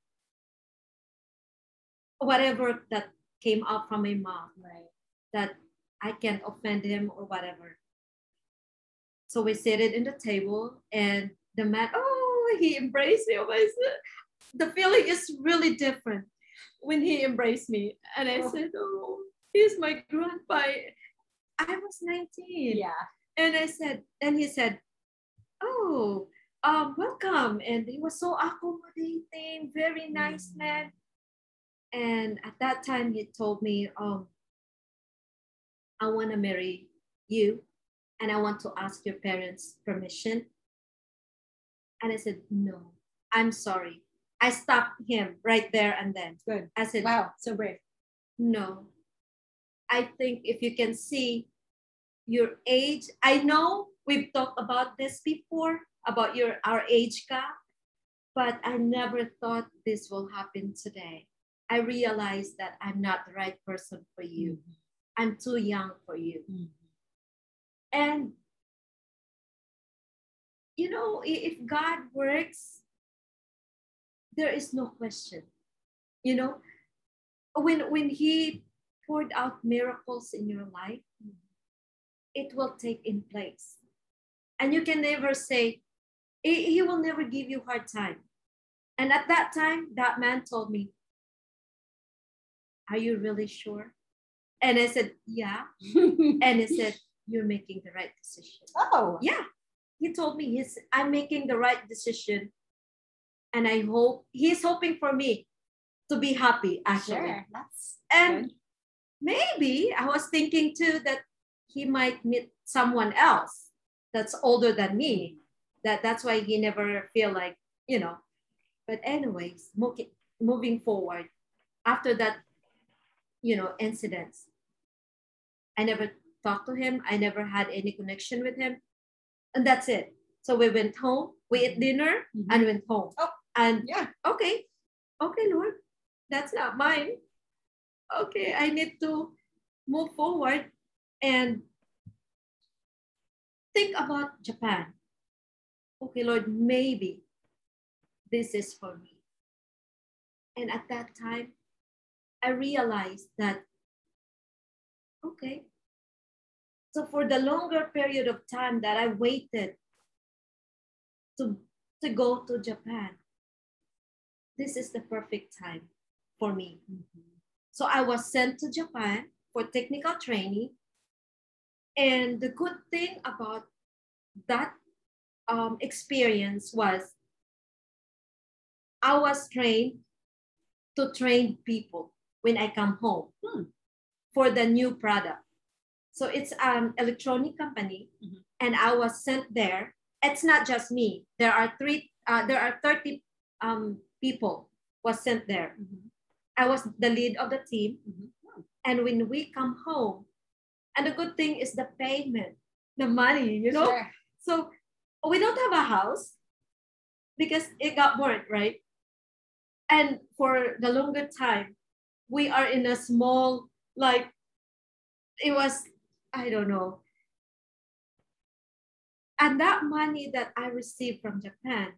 whatever that came out from my mouth Right. that I can't offend him or whatever. So we sit it in the table and the man, oh, he embraced me. Oh. The feeling is really different when he embraced me. And I Oh. said, oh, he's my grandpa. I was 19. Yeah. And I said, and he said, oh, um, welcome. And he was so accommodating, very nice Mm. man. And at that time, he told me, um, I want to marry you and I want to ask your parents' permission. And I said, no, I'm sorry. I stopped him right there and then. Good. I said, Wow. So brave. no. I think if you can see your age, I know we've talked about this before about your our age gap, but I never thought this will happen today. I realized that I'm not the right person for you. I'm too young for you. Mhm. And you know, if God works, there is no question. You know, when when He poured out miracles in your life, it will take in place. And you can never say, he will never give you hard time. And at that time, that man told me, Are you really sure? And I said, Yeah. And he said, You're making the right decision. oh. Yeah. he told me he's I'm making the right decision. And I hope he's hoping for me to be happy actually. Sure, that's And good. maybe I was thinking too that he might meet someone else that's older than me. That that's why he never feel like, you know. But anyways, mo- moving forward, after that, you know, incidents, I never talked to him. I never had any connection with him. And that's it. So we went home, we ate dinner Mhm. and went home. Oh. And Yeah. okay, okay, Lord, that's not mine. Okay, I need to move forward and think about Japan. Okay, Lord, maybe this is for me. And at that time, I realized that, okay, so for the longer period of time that I waited to, to go to Japan, this is the perfect time for me. So I was sent to Japan for technical training. And the good thing about that um, experience was I was trained to train people when I come home Hmm. for the new product. So it's an electronic company, Mhm. and I was sent there. It's not just me. There are three. Uh, there are thirty um, people was sent there. Mhm. I was the lead of the team. Mhm. And when we come home, and the good thing is the payment, the money, you know? Sure. So we don't have a house because it got burned, right? And for the longer time, we are in a small, like, it was, I don't know. And that money that I received from Japan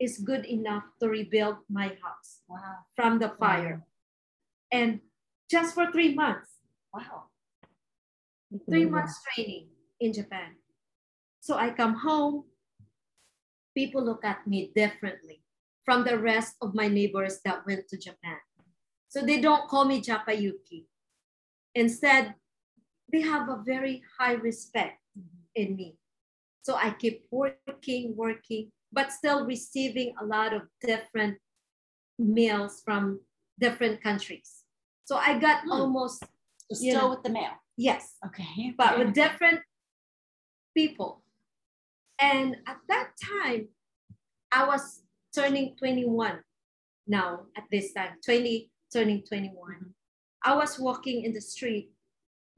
is good enough to rebuild my house Wow. from the fire. And just for three months, Wow. three Amazing. months training in Japan. So I come home, people look at me differently from the rest of my neighbors that went to Japan. So they don't call me Japayuki. Instead, they have a very high respect in me. So I keep working, working, but still receiving a lot of different meals from different countries. So I got Hmm. almost, So still know. with the mail. yes, Okay. but with different people. And at that time, I was turning 21 now at this time, 20, turning 21. Mhm. I was walking in the street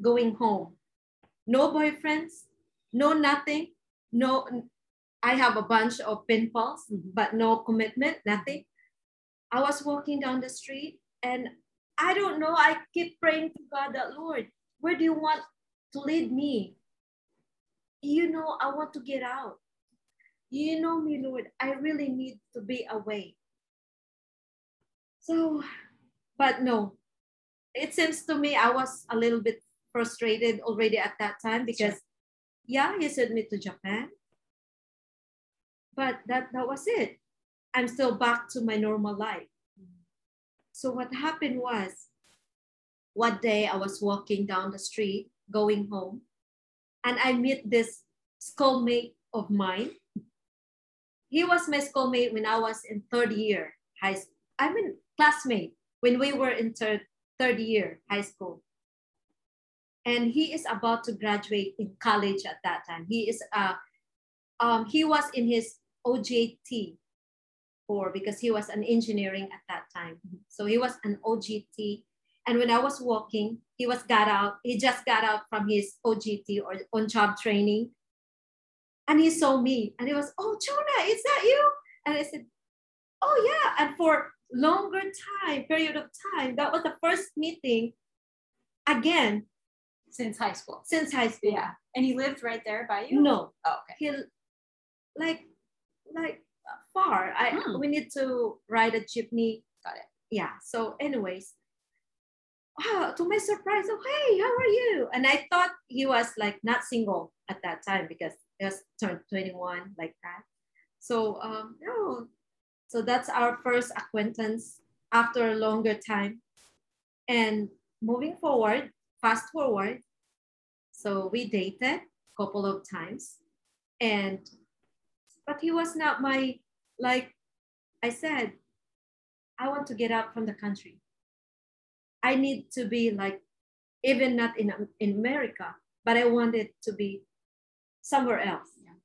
going home. No boyfriends, no nothing, no, I have a bunch of pimples, Mhm. but no commitment, nothing. I was walking down the street and I don't know, I keep praying to God that, Lord, where do you want to lead me? You know, I want to get out. You know me, Lord, I really need to be away. So, but no, it seems to me I was a little bit frustrated already at that time because, yeah, he sent me to Japan. But that, that was it. I'm still back to my normal life. So what happened was, one day I was walking down the street going home, and I meet this schoolmate of mine. He was my schoolmate when I was in third year high school. I mean classmate when we were in third third year high school. And he is about to graduate in college at that time. He is uh um he was in his OJT for because he was an engineering at that time. So he was an OJT. And when I was walking, he was got out, he just got out from his OJT or on job training. And he saw me and he was, oh, Chona, is that you? And I said, oh yeah. And for longer time, period of time, that was the first meeting again Since high school. since high school. Yeah. And he lived right there by you? No, Oh, okay. he like like far. I Hmm. we need to ride a jeepney. Got it. Yeah. So, anyways, wow, to my surprise, oh hey, how are you? And I thought he was like not single at that time because he was turned 21 like that. So um no. So that's our first acquaintance after a longer time. And moving forward, fast forward. So we dated a couple of times and but he was not my like I said, I want to get out from the country. I need to be like, even not in, in America, but I wanted to be somewhere else. Yeah.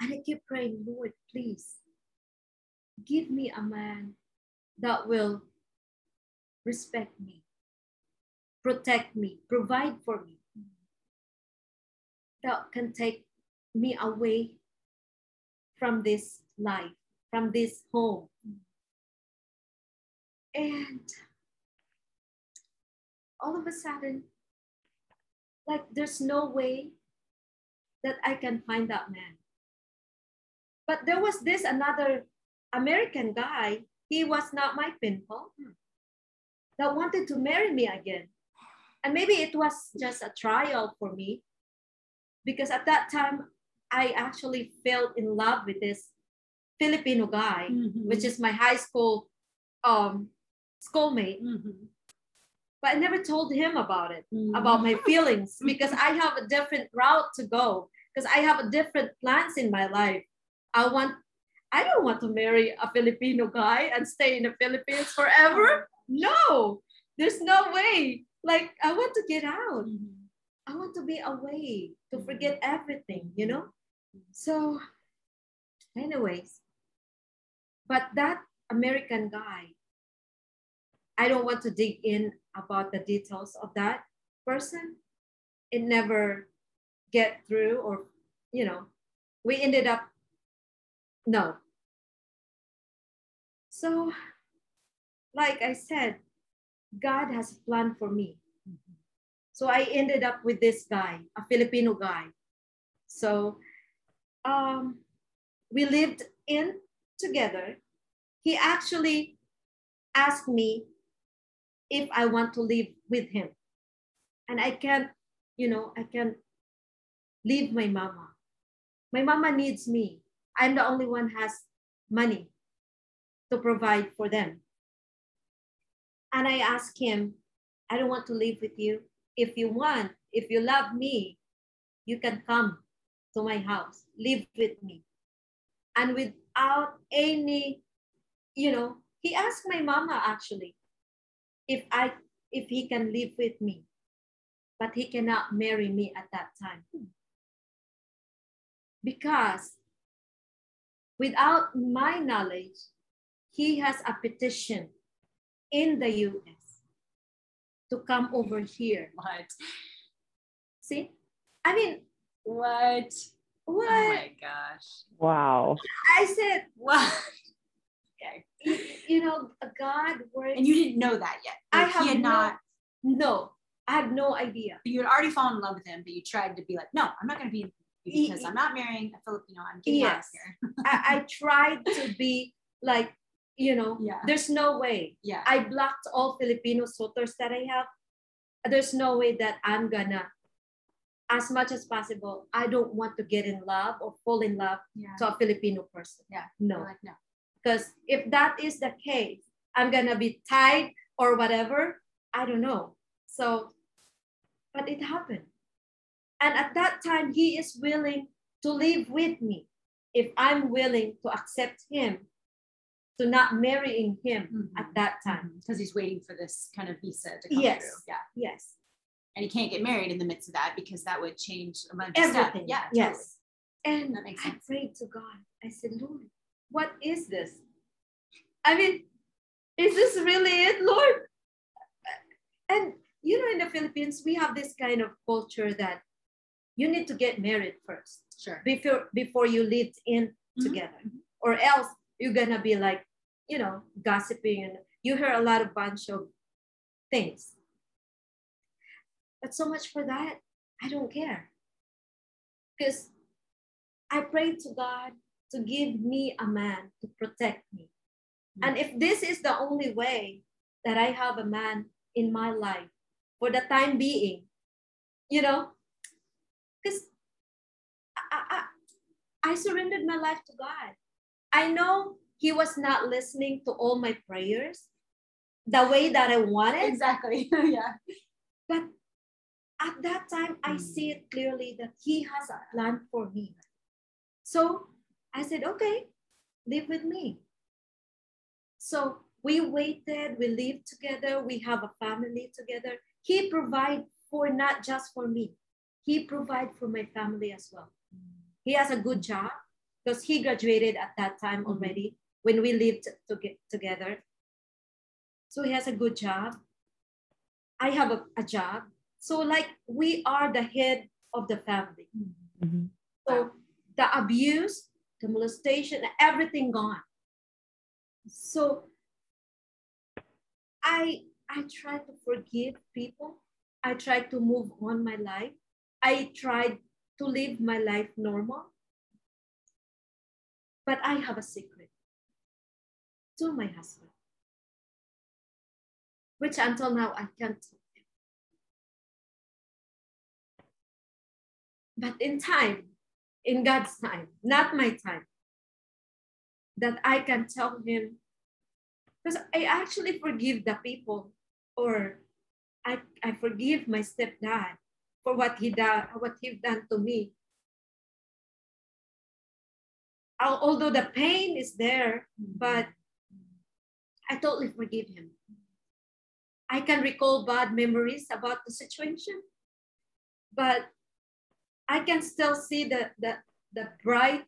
And I keep praying, Lord, please give me a man that will respect me, protect me, provide for me, that can take me away from this life, from this home. And all of a sudden, like there's no way that I can find that man. But there was this another American guy, he was not my pinball, that wanted to marry me again. And maybe it was just a trial for me because at that time I actually fell in love with this Filipino guy, Mhm. which is my high school um, schoolmate. Mhm. But I never told him about it, Mhm. about my feelings, because I have a different route to go, because I have a different plans in my life. I want, I don't want to marry a Filipino guy and stay in the Philippines forever. No, there's no way. Like, I want to get out. I want to be away, to forget everything, you know? So, anyways, but that American guy, I don't want to dig in about the details of that person. It never get through, or, you know, we ended up, no. So, like I said, God has a plan for me. So I ended up with this guy, a Filipino guy. So um, we lived in together. He actually asked me if I want to live with him. And I can't, you know, I can't leave my mama. My mama needs me. I'm the only one has money to provide for them. And I asked him, I don't want to live with you. If you want, if you love me, you can come to my house, live with me. And without any, you know, he asked my mama actually if I if he can live with me, but he cannot marry me at that time. Because without my knowledge, he has a petition in the US to come over here. What? See? I mean, What? what? Oh my gosh. Wow. I said, What? okay. you, you know, God works. And you didn't know that yet. I have he had no- not. No, I have no idea. You had already fallen in love with him, but you tried to be like, no, I'm not going to be with you He- because I'm not marrying a Filipino. I'm getting out of Yes. here. I, I tried to be like, you know, Yeah. there's no way. Yeah. I blocked all Filipino suitors that I have. There's no way that I'm gonna, as much as possible, I don't want to get in love or fall in love yeah. to a Filipino person. Yeah. No. Like, no. Because if that is the case, I'm gonna be tied or whatever. I don't know. So, but it happened. And at that time, he is willing to live with me if I'm willing to accept him to not marrying him Mhm. at that time. Because he's waiting for this kind of visa to come Yes. through. Yeah. Yes. And he can't get married in the midst of that because that would change a bunch of Everything. stuff. Yeah. Yes. And That makes I sense. prayed to God. I said, Lord, what is this? I mean, is this really it, Lord? And you know, in the Philippines, we have this kind of culture that you need to get married first Sure. before before you live in Mhm. together, or else you're gonna be like, you know, gossiping and you hear a lot of bunch of things. But so much for that, I don't care. Because I prayed to God to give me a man to protect me. Mm. And if this is the only way that I have a man in my life for the time being, you know, because I, I, I surrendered my life to God. I know He was not listening to all my prayers the way that I wanted, Exactly. yeah. but at that time, I mm. see it clearly that He has a plan for me. So I said, okay, live with me. So we waited, we lived together, we have a family together. He provide for not just for me, he provide for my family as well. He has a good job because he graduated at that time already when we lived to get together. So he has a good job. I have a, a job. So like we are the head of the family. Mhm. So the abuse, the molestation, everything gone. So I I try to forgive people. I try to move on my life. I tried to live my life normal. But I have a secret to my husband, which until now I can't tell him. But in time, in God's time, not my time, that I can tell him, because I actually forgive the people, or I, I forgive my stepdad for what he done, what he done to me. Although the pain is there, mm-hmm. but I totally forgive him. I can recall bad memories about the situation, but I can still see the, the, the bright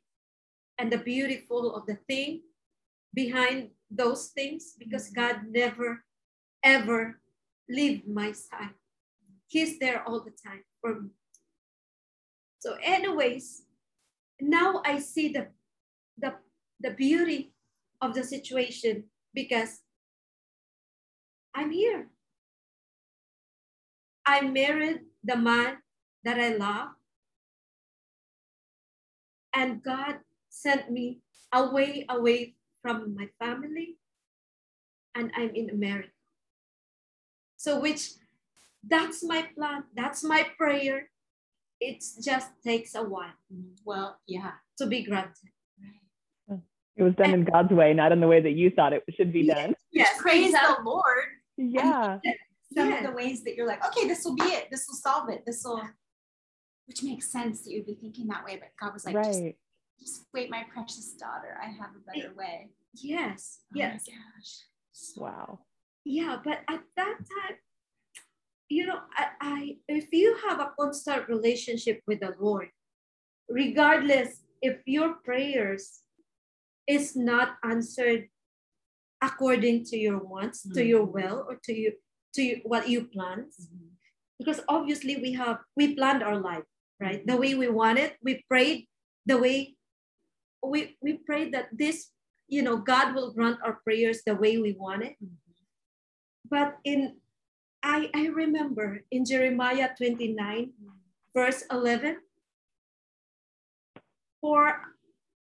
and the beautiful of the thing behind those things because mm-hmm. God never, ever leave my side. He's there all the time for me. So, anyways, now I see the, the, the beauty of the situation because I'm here. I married the man that I love. And God sent me away, away from my family. And I'm in America. So, which that's my plan, that's my prayer. It just takes a while Well, yeah. to be granted. It was done in God's way, not in the way that you thought it should be done. Yes, Praise the Lord. Yeah. Some Yeah. of the ways that you're like, okay, this will be it. This will solve it. This will, which makes sense that you'd be thinking that way. But God was like, just, right. just wait, my precious daughter. I have a better way. Yes, Oh my yes. gosh. Wow. Yeah, but at that time, you know, I, I if you have a constant relationship with the Lord, regardless if your prayers is not answered according to your wants, to mm-hmm. your will, or to you to you, what you plans, mm-hmm. because obviously we have we planned our life right? The way we want it. We prayed the way we we prayed that this you know God will grant our prayers the way we want it. Mm-hmm. But in I, I remember in Jeremiah 29, verse 11, for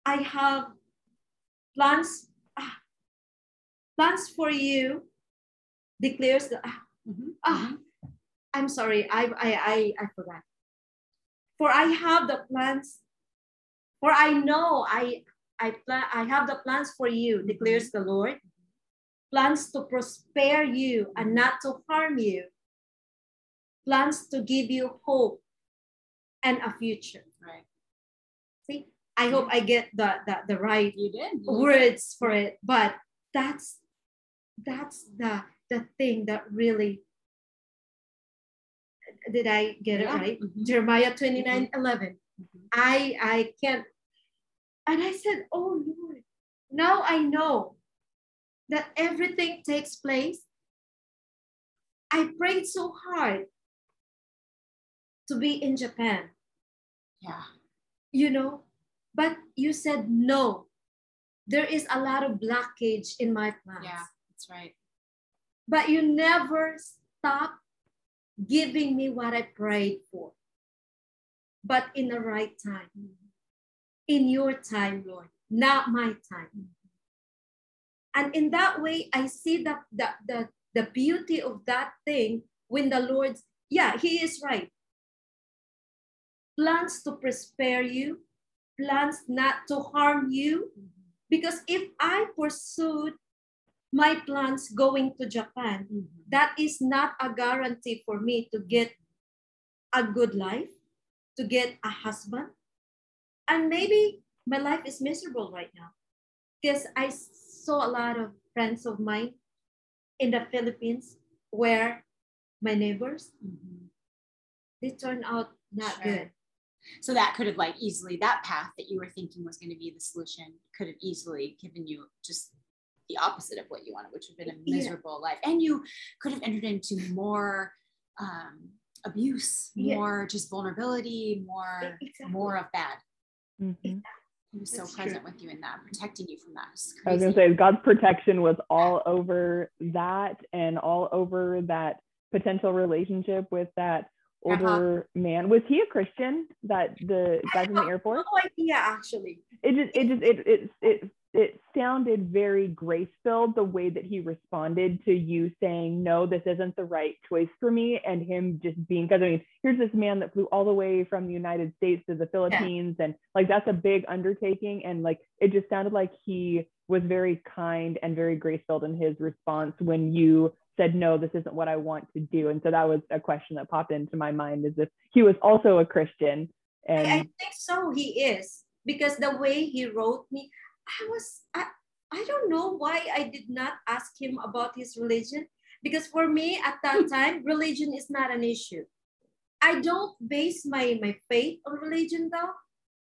I have plans, ah, plans for you, declares the, ah, Mhm, ah, I'm sorry, I, I, I, I forgot. For I have the plans, for I know I, I plan, I have the plans for you, declares the Lord plans to prosper you and not to harm you, plans to give you hope and a future. I hope I get the, the, the right You did. You words for it, but that's that's the the thing that really did I get Yeah. it right? Mhm. Jeremiah 29 11. Mhm. I I can't and I said, Oh Lord, now I know that everything takes place. I prayed so hard to be in Japan, Yeah. you know, but you said no. There is a lot of blockage in my plans. Yeah. That's right. But you never stop giving me what I prayed for. But in the right time, in your time, Lord, not my time. And in that way, I see the, the, the, the beauty of that thing when the Lord, yeah, He is right. Plans to prosper you, plans not to harm you. Because if I pursued my plans going to Japan, Mhm. that is not a guarantee for me to get a good life, to get a husband. And maybe my life is miserable right now because I saw a lot of friends of mine in the Philippines where my neighbors, Mhm. they turn out not Sure. good. So that could have like easily that path that you were thinking was going to be the solution could have easily given you just the opposite of what you wanted, which would have been a Yeah. miserable life. And you could have entered into more um, abuse, Yeah. more just vulnerability, more Exactly. more of bad. Mhm. He was so That's true. present with you in that, protecting you from that. It's I was gonna say God's protection was all over that and all over that potential relationship with that Grandpa. older man. Was he a Christian? That the guy from the Air Force? No idea, actually. It just it just it it it it sounded very grace filled the way that he responded to you saying no, this isn't the right choice for me, and him just being because I mean here's this man that flew all the way from the United States to the Philippines, and like that's a big undertaking, and like it just sounded like he was very kind and very grace filled in his response when you said no, this isn't what I want to do, and so that was a question that popped into my mind as if he was also a Christian, I, I think so. He is because the way he wrote me, I was I, I don't know why I did not ask him about his religion because for me at that time religion is not an issue. I don't base my my faith on religion though,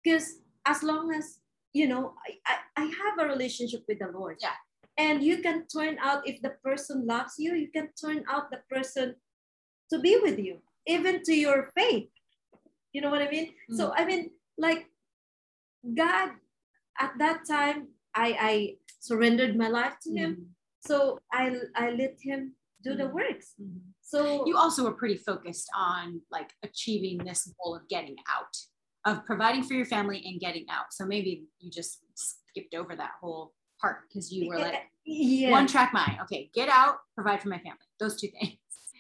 because as long as you know I, I, I have a relationship with the Lord. Yeah. And you can turn out if the person loves you, you can turn out the person to be with you, even to your faith. You know what I mean? So I mean, like God, at that time, I I surrendered my life to Him. Mhm. So I I let Him do the Mhm. works. Mhm. So You also were pretty focused on like achieving this goal of getting out, of providing for your family and getting out. So maybe you just skipped over that whole part because you were like yeah, one track mind. Okay, get out, provide for my family. Those two things.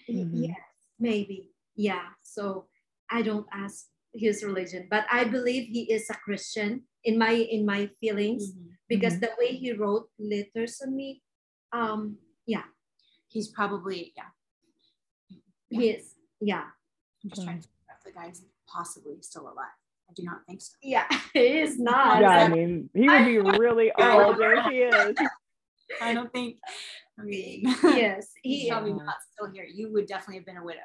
Mhm. yes, maybe, yeah. So I don't ask his religion, but I believe he is a Christian in my in my feelings because the way he wrote letters on me, um, yeah, He's probably yeah. he is, yeah, I'm just trying to figure out if the guy's possibly still alive. I do not think so. yeah, he is not. yeah, I mean he would be really old if he is. I don't think. I mean, yes, he's he. probably is. not still here. You would definitely have been a widow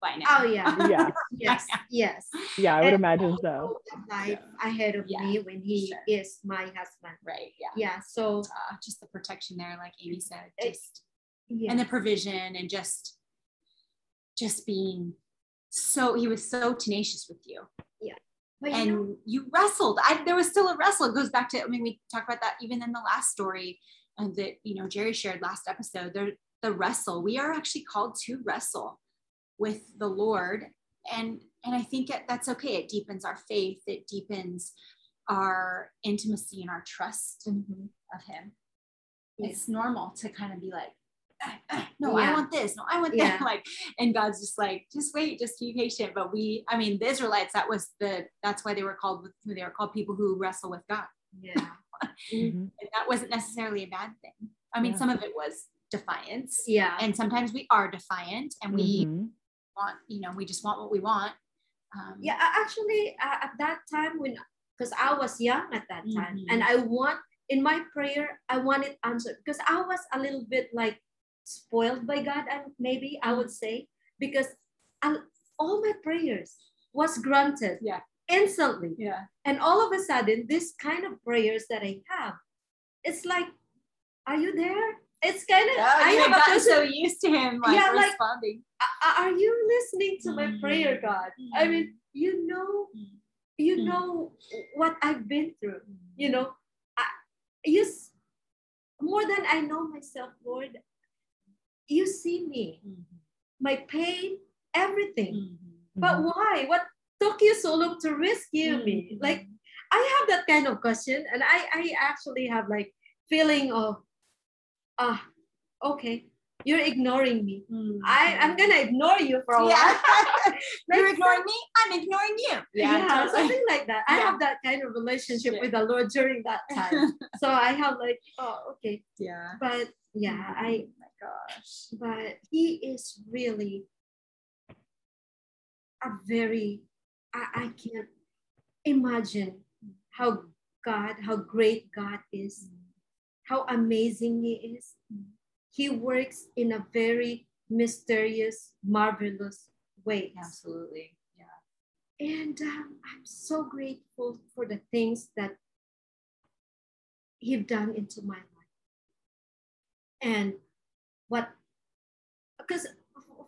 by now. Oh yeah, Yeah, yes, yes. yeah, I would And imagine so. also a Life ahead of Yeah, me when he sure. is my husband. Right. Yeah. Yeah. So Uh, just the protection there, like Amy said, just yeah. and the provision and just just being so he was so tenacious with you but you and know, you wrestled. I, there was still a wrestle. It goes back to i mean we talked about that even in the last story and that you know jerry shared last episode there the wrestle. We are actually called to wrestle with the lord. And and i think it, that's okay. It deepens our faith. It deepens our intimacy and our trust Mhm. of him. Yeah. it's normal to kind of be like "Ah, ah, no i want this no i want Yeah. that like and god's just like just wait just be patient but we i mean the israelites that was the that's why they were called they were called people who wrestle with god yeah. Mhm. and that wasn't necessarily a bad thing i mean Yeah. some of it was defiance Yeah. and sometimes we are defiant and we Mhm. want you know we just want what we want um, Yeah. Actually, uh, at that time when, because I was young at that time, Mhm. and I want in my prayer, I want it answered because I was a little bit like spoiled by God, and maybe I would say because I, all my prayers was granted. Yeah. Instantly. yeah And all of a sudden, this kind of prayers that I have, it's like, are you there? It's kind of, I have gotten so used to him like Yeah, like- responding "A- are you listening to my prayer, Mhm. God? I mean, you know, Mhm. you Mhm. know what I've been through, you know, I, you, more than I know myself, Lord, you see me, Mhm. my pain, everything. Mhm. But why? What took you so long to rescue me? Mhm. Like, I have that kind of question, and I, I actually have like feeling of, ah, okay, you're ignoring me. Mhm. I, I'm gonna ignore you for a while. yeah. You're Like, ignoring me. I'm ignoring you. Yeah, totally. something like that. I have that kind of relationship with the Lord during that time. so I have like, oh, okay. yeah. But yeah, I Oh my gosh. but he is really a very, I, I can't imagine how God, how great God is, how amazing He is. He works in a very mysterious, marvelous way. Absolutely. Yeah. And um, I'm so grateful for the things that He've done into my life. And what, because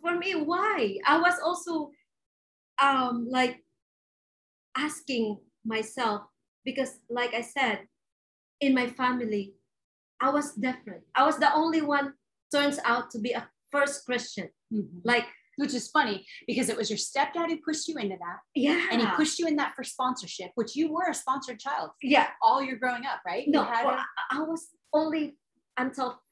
for me, why? I was also um, like asking myself, because like I said, in my family, I was different. I was the only one, turns out to be a first Christian. Mhm. Like, Which is funny because it was your stepdad who pushed you into that. yeah. And he pushed you in that for sponsorship, which you were a sponsored child yeah. all your growing up, right? You No, had well, a- I was only until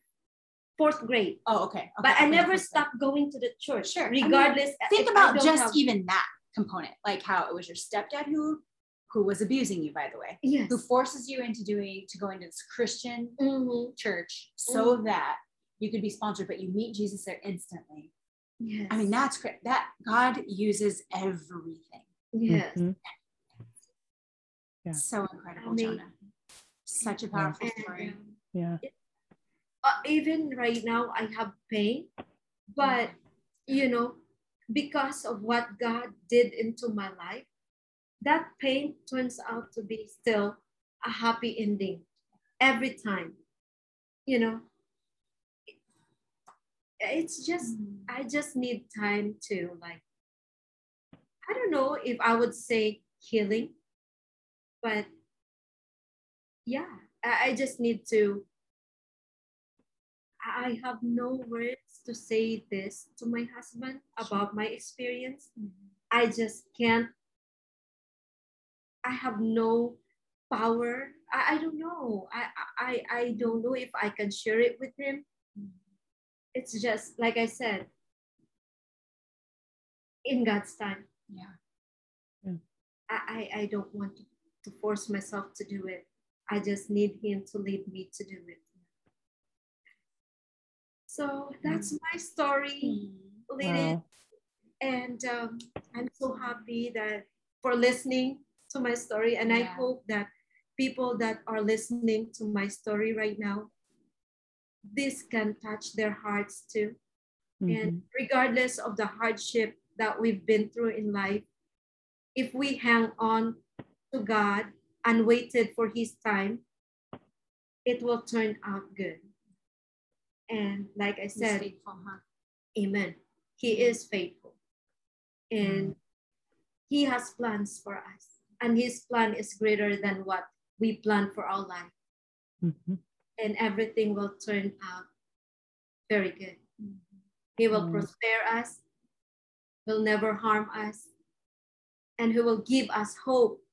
fourth grade. oh, okay. but I never okay. stopped going to the church. Sure. I mean, Regardless. Think about just have- even that component, like how it was your stepdad who who was abusing you, by the way, Yes. who forces you into doing to go into this Christian Mhm. church so Mm. that you could be sponsored, but you meet Jesus there instantly. Yes. I mean, that's great. That God uses everything. yes. Mhm. Yeah. So incredible, Amazing. Chona. Such a powerful And, story. um, Yeah. Uh, even right now I have pain, but you know, because of what God did into my life, that pain turns out to be still a happy ending every time. You know, it's just I just need time to like I don't know if I would say healing, but yeah, I, I just need to I have no words to say this to my husband about my experience. I just can't I have no power. I, I don't know. I, I I don't know if I can share it with him. It's just like I said, in God's time. Yeah. I, I, I don't want to, to force myself to do it. I just need him to lead me to do it. So that's my story, Lynette. Wow. And um, I'm so happy that for listening to my story. And I hope that people that are listening to my story right now, this can touch their hearts too. And Mhm. regardless of the hardship that we've been through in life, if we hang on to God and waited for His time, it will turn out good. And like I said, faithful, huh? Amen. He is faithful. And He has plans for us. And His plan is greater than what we plan for our life. Mhm. And everything will turn out very good. He will Mm. prosper us, will never harm us, and He will give us hope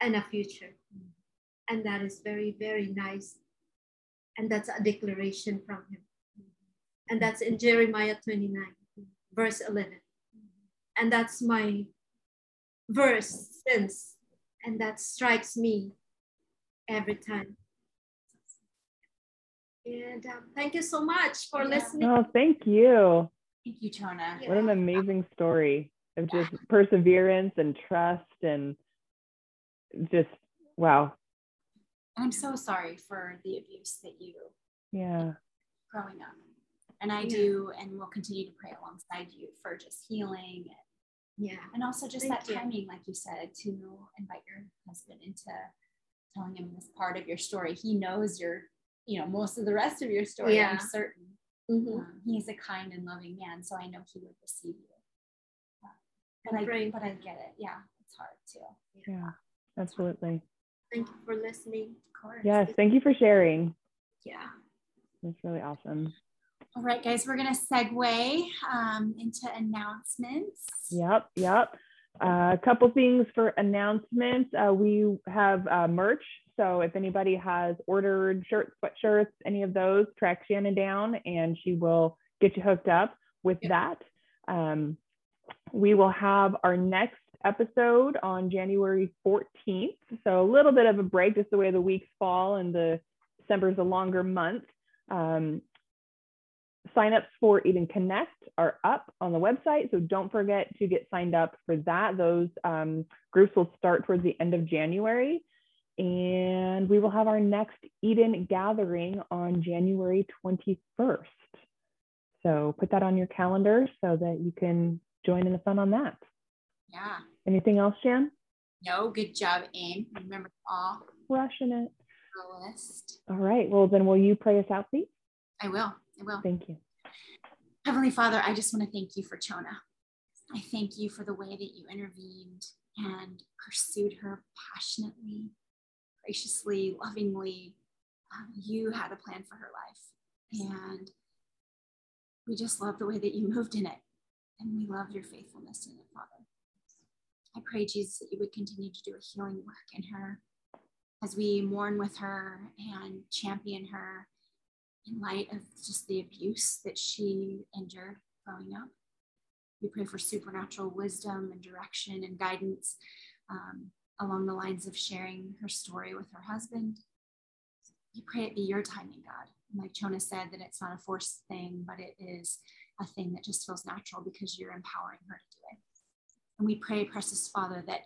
and a future. And that is very, very nice. And that's a declaration from Him. And that's in Jeremiah 29, verse 11. And that's my verse since, and that strikes me every time. And um, thank you so much for Yeah. listening. Oh, thank you. Thank you, Chona. Yeah. What an amazing story of just perseverance and trust and just wow. I'm so sorry for the abuse that you Yeah. growing up. And I Yeah. do, and we'll continue to pray alongside you for just healing and Yeah. and also just Thank that you. timing, like you said, to invite your husband into telling him this part of your story. He knows your, you know, most of the rest of your story. Yeah. I'm certain. Mhm. Um, he's a kind and loving man, so I know he would receive you. Uh, But I'm but I get it. Yeah, it's hard too. Yeah. Absolutely. Thank you for listening. Of course. Yes. Thank you for sharing. Yeah. That's really awesome. All right, guys, we're going to segue um, into announcements. Yep, yep. Uh, a couple things for announcements. Uh, we have uh, merch. So if anybody has ordered shirts, sweatshirts, any of those, track Shannon down and she will get you hooked up with that. Um, we will have our next episode on January 14th. So a little bit of a break, just the way the weeks fall and the December is a longer month. Um, signups for Eden Connect are up on the website, so don't forget to get signed up for that. Those um, groups will start towards the end of January, and we will have our next Eden gathering on January 21st. So put that on your calendar so that you can join in the fun on that. Yeah. Anything else, Jan? No, good job, Aim. Remember all. Crushing it. The list. All right. Well, then will you pray us out, please? I will. I will. Thank you. Heavenly Father, I just want to thank you for Chona. I thank you for the way that you intervened and pursued her passionately, graciously, lovingly. Um, you had a plan for her life. And we just love the way that you moved in it. And we love your faithfulness in it, Father. I pray, Jesus, that you would continue to do a healing work in her as we mourn with her and champion her in light of just the abuse that she endured growing up. We pray for supernatural wisdom and direction and guidance um, along the lines of sharing her story with her husband. We pray it be your timing, God. Like Chona said, that it's not a forced thing, but it is a thing that just feels natural because you're empowering her to do it. And we pray, precious Father, that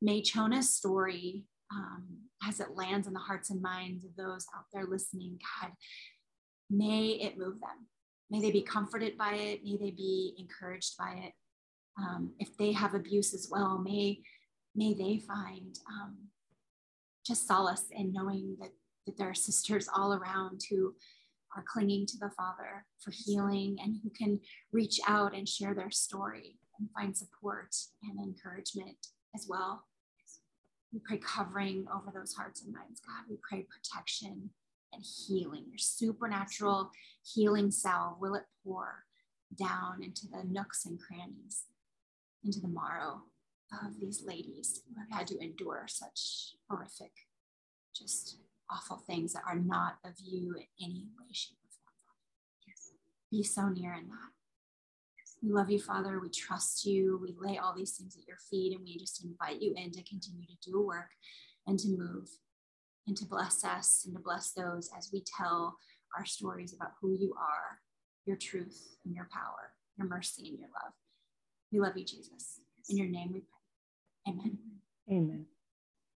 may Chona's story, um, as it lands in the hearts and minds of those out there listening, God, may it move them. May they be comforted by it. May they be encouraged by it. Um, if they have abuse as well, may, may they find um, just solace in knowing that, that there are sisters all around who are clinging to the Father for healing and who can reach out and share their story and find support and encouragement as well. We pray covering over those hearts and minds, God. We pray protection and healing, your supernatural healing salve, will it pour down into the nooks and crannies, into the marrow of these ladies who have had to endure such horrific, just awful things that are not of you in any way, shape, or form. Yes. Be so near in that. We love you, Father. We trust you. We lay all these things at your feet and we just invite you in to continue to do work and to move and to bless us and to bless those as we tell our stories about who you are, your truth and your power, your mercy and your love. We love you, Jesus. In your name we pray. Amen. Amen.